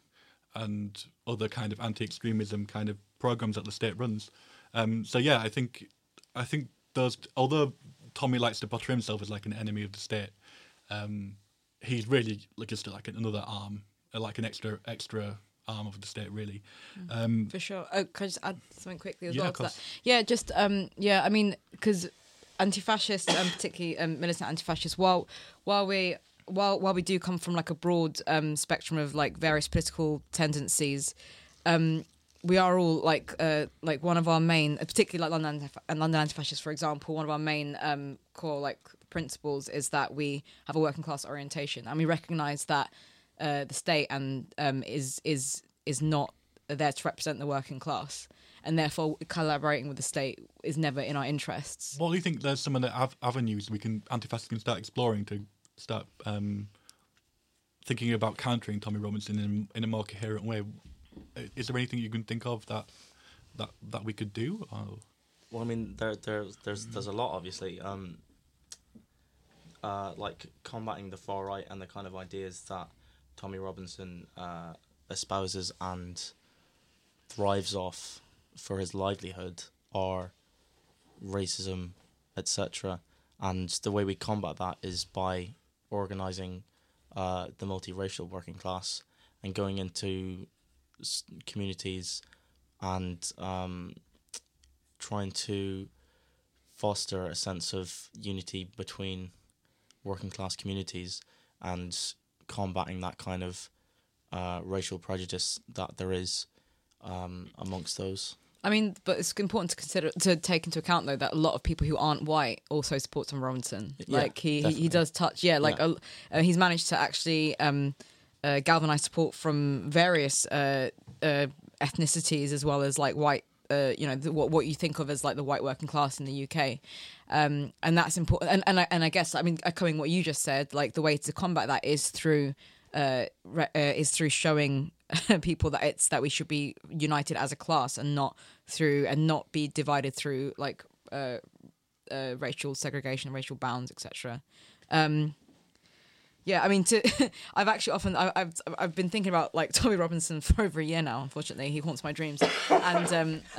and other kind of anti-extremism kind of programs that the state runs. Um, so yeah, I think I think those although Tommy likes to portray himself as like an enemy of the state. Um, he's really like just like another arm, uh, like an extra extra arm of the state, really. Mm. Um, For sure. Oh, can I just add something quickly as yeah, well? That? Yeah, just um, yeah. I mean, because anti-fascists and particularly um, militant anti-fascists, while while we while while we do come from like a broad um, spectrum of like various political tendencies, um, we are all like uh, like one of our main, particularly like London and London anti-fascists, for example, one of our main um, core like principles is that we have a working class orientation and we recognize that uh, the state and um, is is is not there to represent the working class and therefore collaborating with the state is never in our interests. What do you think? There's some of the av- avenues we can anti-fascists can start exploring to start um, thinking about countering Tommy Robinson in, in a more coherent way. Is there anything you can think of that that that we could do? Or? Well, I mean, there, there's there's there's a lot, obviously. Um, uh, like combating the far right and the kind of ideas that Tommy Robinson uh, espouses and thrives off for his livelihood are racism, etc. And the way we combat that is by organizing uh, the multiracial working class and going into s- communities and um, trying to foster a sense of unity between working class communities and combating that kind of uh, racial prejudice that there is um, amongst those. I mean, but it's important to consider to take into account though that a lot of people who aren't white also support Tom Robinson. Yeah, like he, he, he does touch, yeah. Like yeah. Uh, he's managed to actually um, uh, galvanize support from various uh, uh ethnicities as well as like white uh, you know the, what what you think of as like the white working class in the UK, um, and that's important. And and I, and I guess I mean echoing what you just said, like the way to combat that is through uh, re- uh, is through showing [laughs] people that it's that we should be united as a class and not through and not be divided through like uh, uh, racial segregation, racial bounds, etc. yeah, I mean, to [laughs] I've actually often I, I've I've been thinking about like [laughs] Tommy Robinson for over a year now. Unfortunately, he haunts my dreams, and um, [laughs]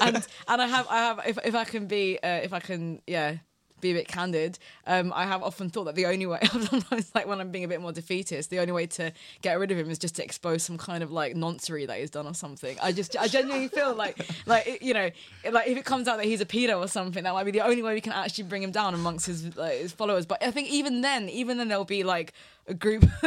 and and I have I have if if I can be uh, if I can yeah be a bit candid, um, I have often thought that the only way, [laughs] sometimes like when I'm being a bit more defeatist, the only way to get rid of him is just to expose some kind of like noncery that he's done or something. I just, I genuinely feel like, [laughs] like you know, like if it comes out that he's a pedo or something, that might be the only way we can actually bring him down amongst his like, his followers. But I think even then, even then, there'll be like a group, [laughs]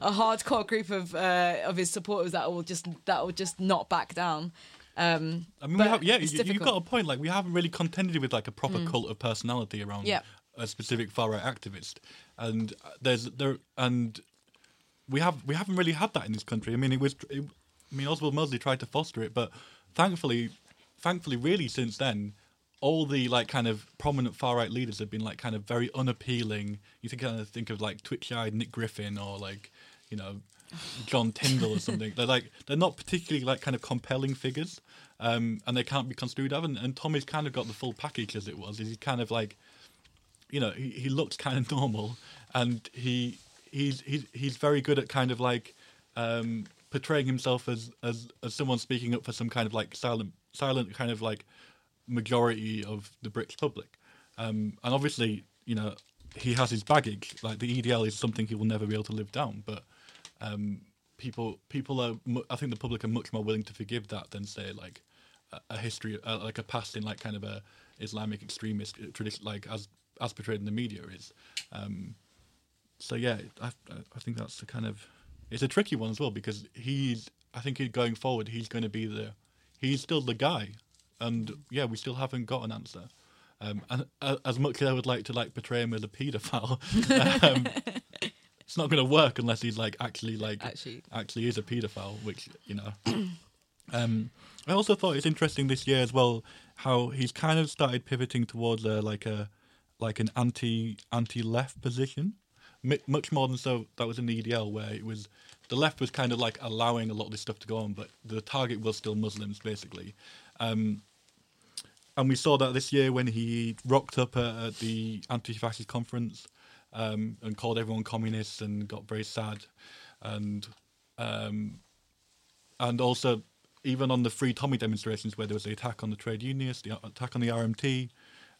a hardcore group of uh, of his supporters that will just that will just not back down. Um, I mean, we have, yeah, you, you've got a point. Like, we haven't really contended with like a proper cult of personality around Yeah. a specific far right activist, and there's there and we have we haven't really had that in this country. I mean, it was, it, I mean, Oswald Mosley tried to foster it, but thankfully, thankfully, really since then, all the like kind of prominent far right leaders have been like kind of very unappealing. You think kind of think of like twitch-eyed Nick Griffin or like you know John Tyndall or something. [laughs] They're like they're not particularly like kind of compelling figures, um, and they can't be construed of. And, and Tommy's kind of got the full package as it was. He's kind of like, you know, he, he looks kind of [laughs] normal, and he he's he's he's very good at kind of like um, portraying himself as as as someone speaking up for some kind of like silent silent kind of like majority of the British public. Um, and obviously, you know, he has his baggage. Like the EDL is something he will never be able to live down. But um, people, people are. I think the public are much more willing to forgive that than say like a, history, uh, like a past in like kind of a Islamic extremist tradition, like as as portrayed in the media is. Um, so yeah, I, I think that's the kind of it's a tricky one as well because he's I think he going forward he's going to be the he's still the guy, and yeah, we still haven't got an answer. Um, and uh, as much as I would like to like portray him as a paedophile, [laughs] um, it's not going to work unless he's like actually like Actually. actually is a paedophile, which you know. Um, I also thought it's interesting this year as well how he's kind of started pivoting towards a like a like an anti anti left position, M- much more than so that was in the EDL where it was the left was kind of like allowing a lot of this stuff to go on, but the target was still Muslims basically. Um, and we saw that this year when he rocked up at, at the anti-fascist conference um, and called everyone communists and got very sad, and um, and also even on the Free Tommy demonstrations where there was the attack on the trade unionists, the attack on the RMT,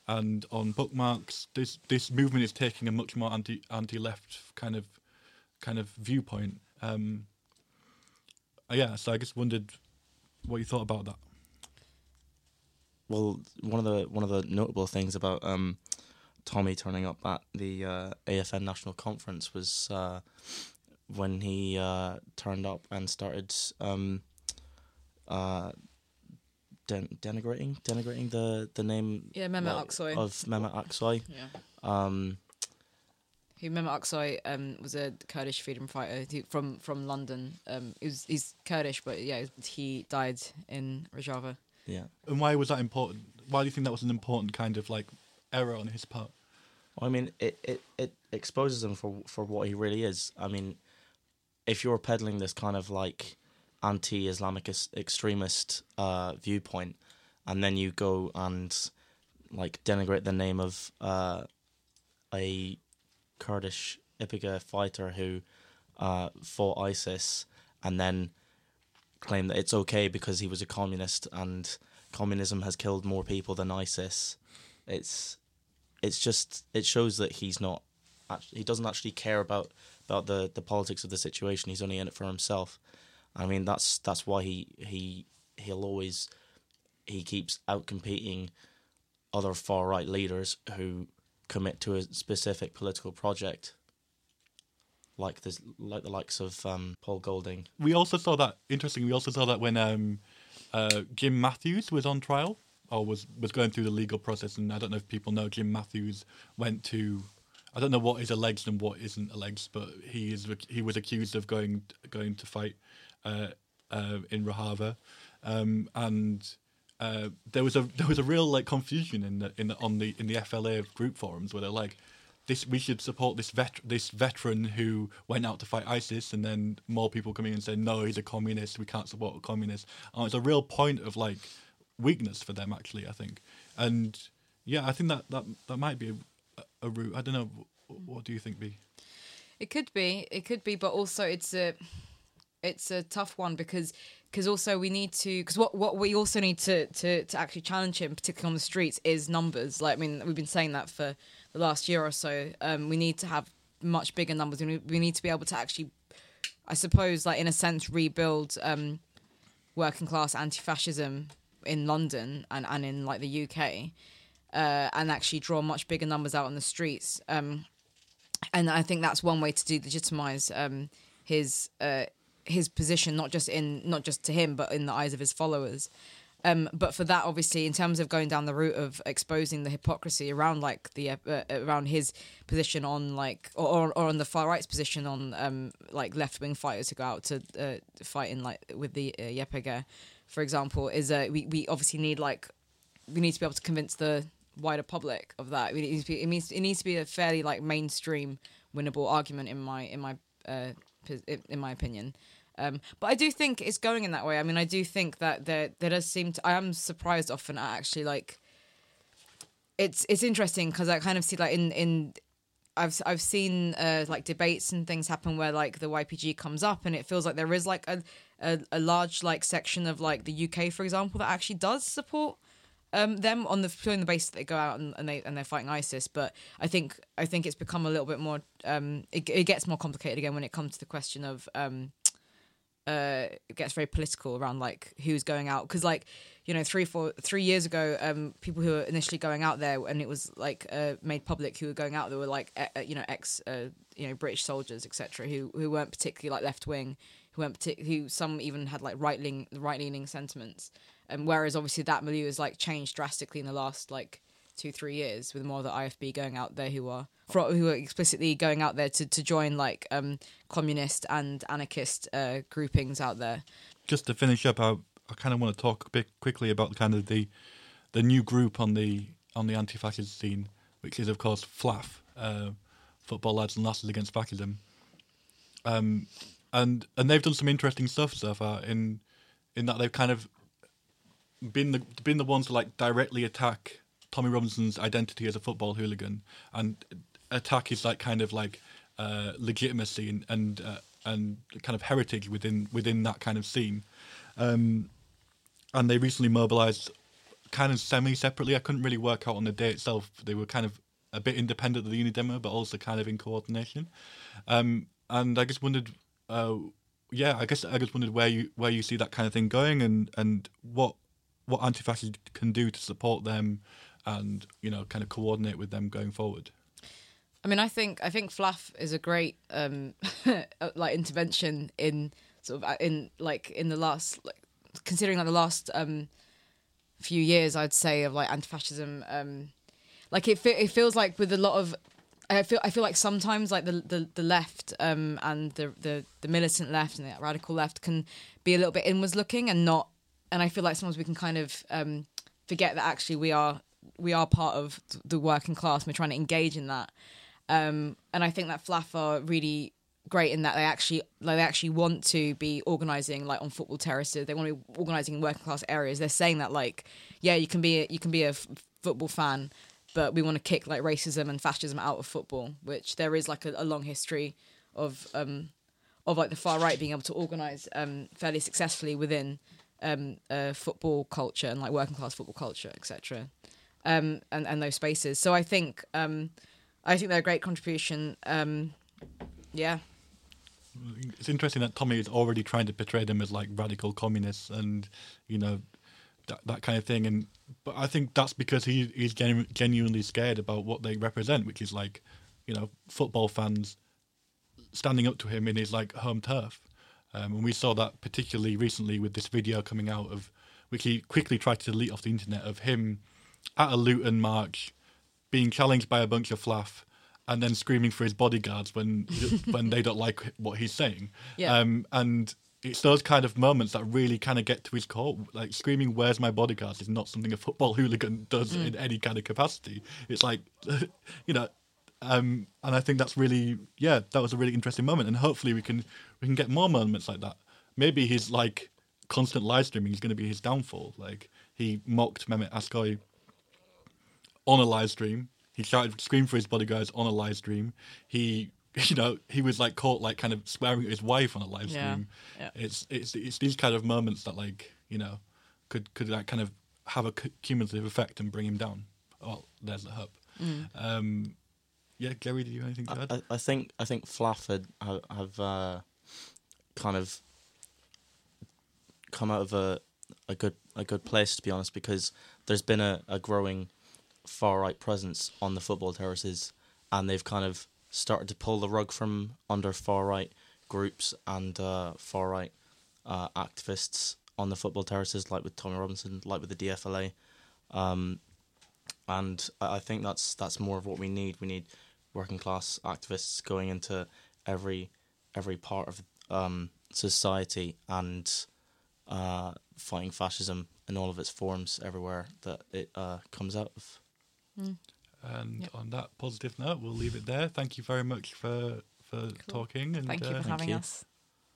and on bookmarks, this this movement is taking a much more anti anti left kind of kind of viewpoint. Um, yeah, so I just wondered what you thought about that. Well, one of the one of the notable things about um, Tommy turning up at the uh, AFN National Conference was uh, when he uh, turned up and started um, uh, den- denigrating denigrating the, the name Yeah, Mehmet like, Aksoy. of Mehmet Aksoy. Yeah. Um, Who Mehmet Aksoy um, was a Kurdish freedom fighter who- from from London. Um, he was, he's Kurdish, but yeah, he died in Rojava. yeah. And why was that important? Why do you think that was an important kind of like error on his part? Well, I mean, it, it, it exposes him for for what he really is. I mean, if you're peddling this kind of like anti-Islamic extremist uh, viewpoint, and then you go and like denigrate the name of uh, a Kurdish YPG fighter who uh, fought ISIS, and then claim that it's okay because he was a communist and communism has killed more people than ISIS. It's it's just it shows that he's not he doesn't actually care about about the the politics of the situation he's only in it for himself i mean that's that's why he he he'll always he keeps out competing other far right leaders who commit to a specific political project like this like the likes of um, paul golding We also saw that interesting. We also saw that when um, uh, Jim Matthews was on trial or was was going through the legal process, and I don't know if people know Jim Matthews went to. I don't know what is alleged and what isn't alleged, but he is he was accused of going going to fight uh, uh, in Rojava, um, and uh, there was a there was a real like confusion in the in the on the in the FLA group forums where they're like, this we should support this vet this veteran who went out to fight ISIS, and then more people coming in and saying no, he's a communist, we can't support a communist. And it's a real point of like weakness for them actually, I think, and yeah, I think that that that might be a, a route. I don't know. What do you think, B? It could be. It could be, but also it's a it's a tough one because because also we need to because what what we also need to to to actually challenge him, particularly on the streets, is numbers. Like I mean, we've been saying that for the last year or so. Um, we need to have much bigger numbers. We need, we need to be able to actually, I suppose, like in a sense, rebuild um, working class anti-fascism in London and and in like the UK. Uh, and actually draw much bigger numbers out on the streets. Um, and I think that's one way to delegitimize um, his uh, his position, not just in not just to him, but in the eyes of his followers. Um, but for that, obviously, in terms of going down the route of exposing the hypocrisy around like the uh, uh around his position on like or, or on the far right's position on um, like left wing fighters who go out to uh, fight in like with the uh, for example, is uh, we we obviously need like we need to be able to convince the wider public of that. It needs to be, it needs, it needs to be a fairly like mainstream winnable argument in my in my uh, in my opinion. Um, but I do think it's going in that way. I mean, I do think that there there does seem to. I am surprised often at actually like. It's it's interesting because I kind of see like in in. I've I've seen uh, like debates and things happen where like the YPG comes up and it feels like there is like a, a, a large like section of like the UK for example that actually does support um, them on the on the basis that they go out and, and, they and they're fighting ISIS. But I think I think it's become a little bit more. Um, it, it gets more complicated again when it comes to the question of. Um, uh, gets very political around like who's going out. Because like you know three four three years ago um people who were initially going out there and it was like uh, made public who were going out there were like uh, you know ex uh, you know British soldiers etc who who weren't particularly like left wing who weren't partic- who some even had like right leaning right leaning sentiments. And whereas obviously that milieu has like changed drastically in the last like two three years with more of the IFB going out there who are who are explicitly going out there to, to join like um, communist and anarchist uh, groupings out there. Just to finish up, I, I kind of want to talk a bit quickly about kind of the the new group on the on the anti-fascist scene, which is of course FLAF, uh, Football Lads and Lasses Against Fascism. Um, and and they've done some interesting stuff so far in in that they've kind of been the been the ones to like directly attack Tommy Robinson's identity as a football hooligan and attack his like kind of like uh, legitimacy and and, uh, and kind of heritage within within that kind of scene. Um, and they recently mobilised kind of semi separately. I couldn't really work out on the day itself. They were kind of a bit independent of the Unidemo, but also kind of in coordination. Um, and I just wondered, uh, yeah, I guess I just wondered where you where you see that kind of thing going, and and what what anti-fascists can do to support them, and you know, kind of coordinate with them going forward. I mean, I think I think FLAF is a great um, [laughs] like intervention in sort of uh, in like in the last like considering like the last um, few years, I'd say of like anti-fascism. Um, like it, it feels like with a lot of I feel I feel like sometimes like the the, the left um, and the, the the militant left and the radical left can be a little bit inwards looking and not and I feel like sometimes we can kind of um, forget that actually we are we are part of the working class. We're trying to engage in that, um, and I think that FLAF are really great in that they actually like they actually want to be organizing like on football terraces. They want to be organizing in working class areas. They're saying that like yeah, you can be a, you can be a f- football fan, but we want to kick like racism and fascism out of football, which there is like a, a long history of um, of like the far right being able to organize um, fairly successfully within um, uh, football culture and like working class football culture, etc. Um, and and those spaces. So I think um, I think they're a great contribution. Um, yeah. It's interesting that Tommy is already trying to portray them as like radical communists and you know that that kind of thing. And but I think that's because he he's genu- genuinely scared about what they represent, which is like you know football fans standing up to him in his like home turf. Um, and we saw that particularly recently with this video coming out of, which he quickly tried to delete off the internet, of him at a Luton march being challenged by a bunch of FLAF and then screaming for his bodyguards when [laughs] when they don't like what he's saying. Yeah. Um, and it's those kind of moments that really kind of get to his core. Like screaming, "Where's my bodyguards?" is not something a football [laughs] hooligan does Mm. in any kind of capacity. It's like, [laughs] you know, um, and I think that's really, yeah, that was a really interesting moment. And hopefully we can we can get more moments like that. Maybe his like constant live streaming is going to be his downfall. Like he mocked Mehmet Aksoy on a live stream. He shouted, screamed for his bodyguards on a live stream. He, [laughs] you know, he was like caught like kind of swearing at his wife on a live stream. yeah. It's it's it's these kind of moments that like you know could could like kind of have a cumulative effect and bring him down. Well, there's the hub. Mm. Um, yeah, Gary, do you have anything to add? I, I think I think FLAF had, have, have uh, kind of come out of a a good a good place to be honest because there's been a, a growing far right presence on the football terraces and they've kind of started to pull the rug from under far right groups and uh, far right uh, activists on the football terraces like with Tommy Robinson like with the DFLA um, and I think that's that's more of what we need. We need working class activists going into every every part of um, society and uh, fighting fascism in all of its forms everywhere that it uh, comes out of. And Yep. on that positive note, we'll leave it there. Thank you very much for for talking. And Thank you uh, for having you. us.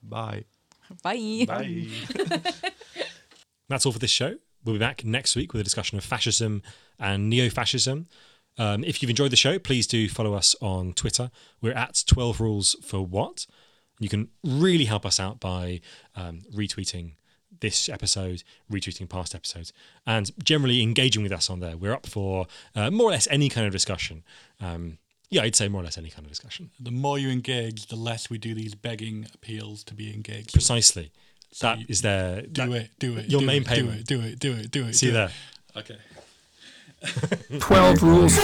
Bye. [laughs] Bye. Bye. [laughs] [laughs] That's all for this show. We'll be back next week with a discussion of fascism and neo fascism. Um, if you've enjoyed the show, please do follow us on Twitter. We're at 12 Rules for What. You can really help us out by um, retweeting this episode, retweeting past episodes, and generally engaging with us on there. We're up for uh, more or less any kind of discussion. Um, yeah, I'd say more or less any kind of discussion. The more you engage, the less we do these begging appeals to be engaged. Precisely. So that is there. Do that, it, do it. Your do main it, payment. Do it, do it, do it, do it. See do there. It. Okay. [laughs] 12 rules.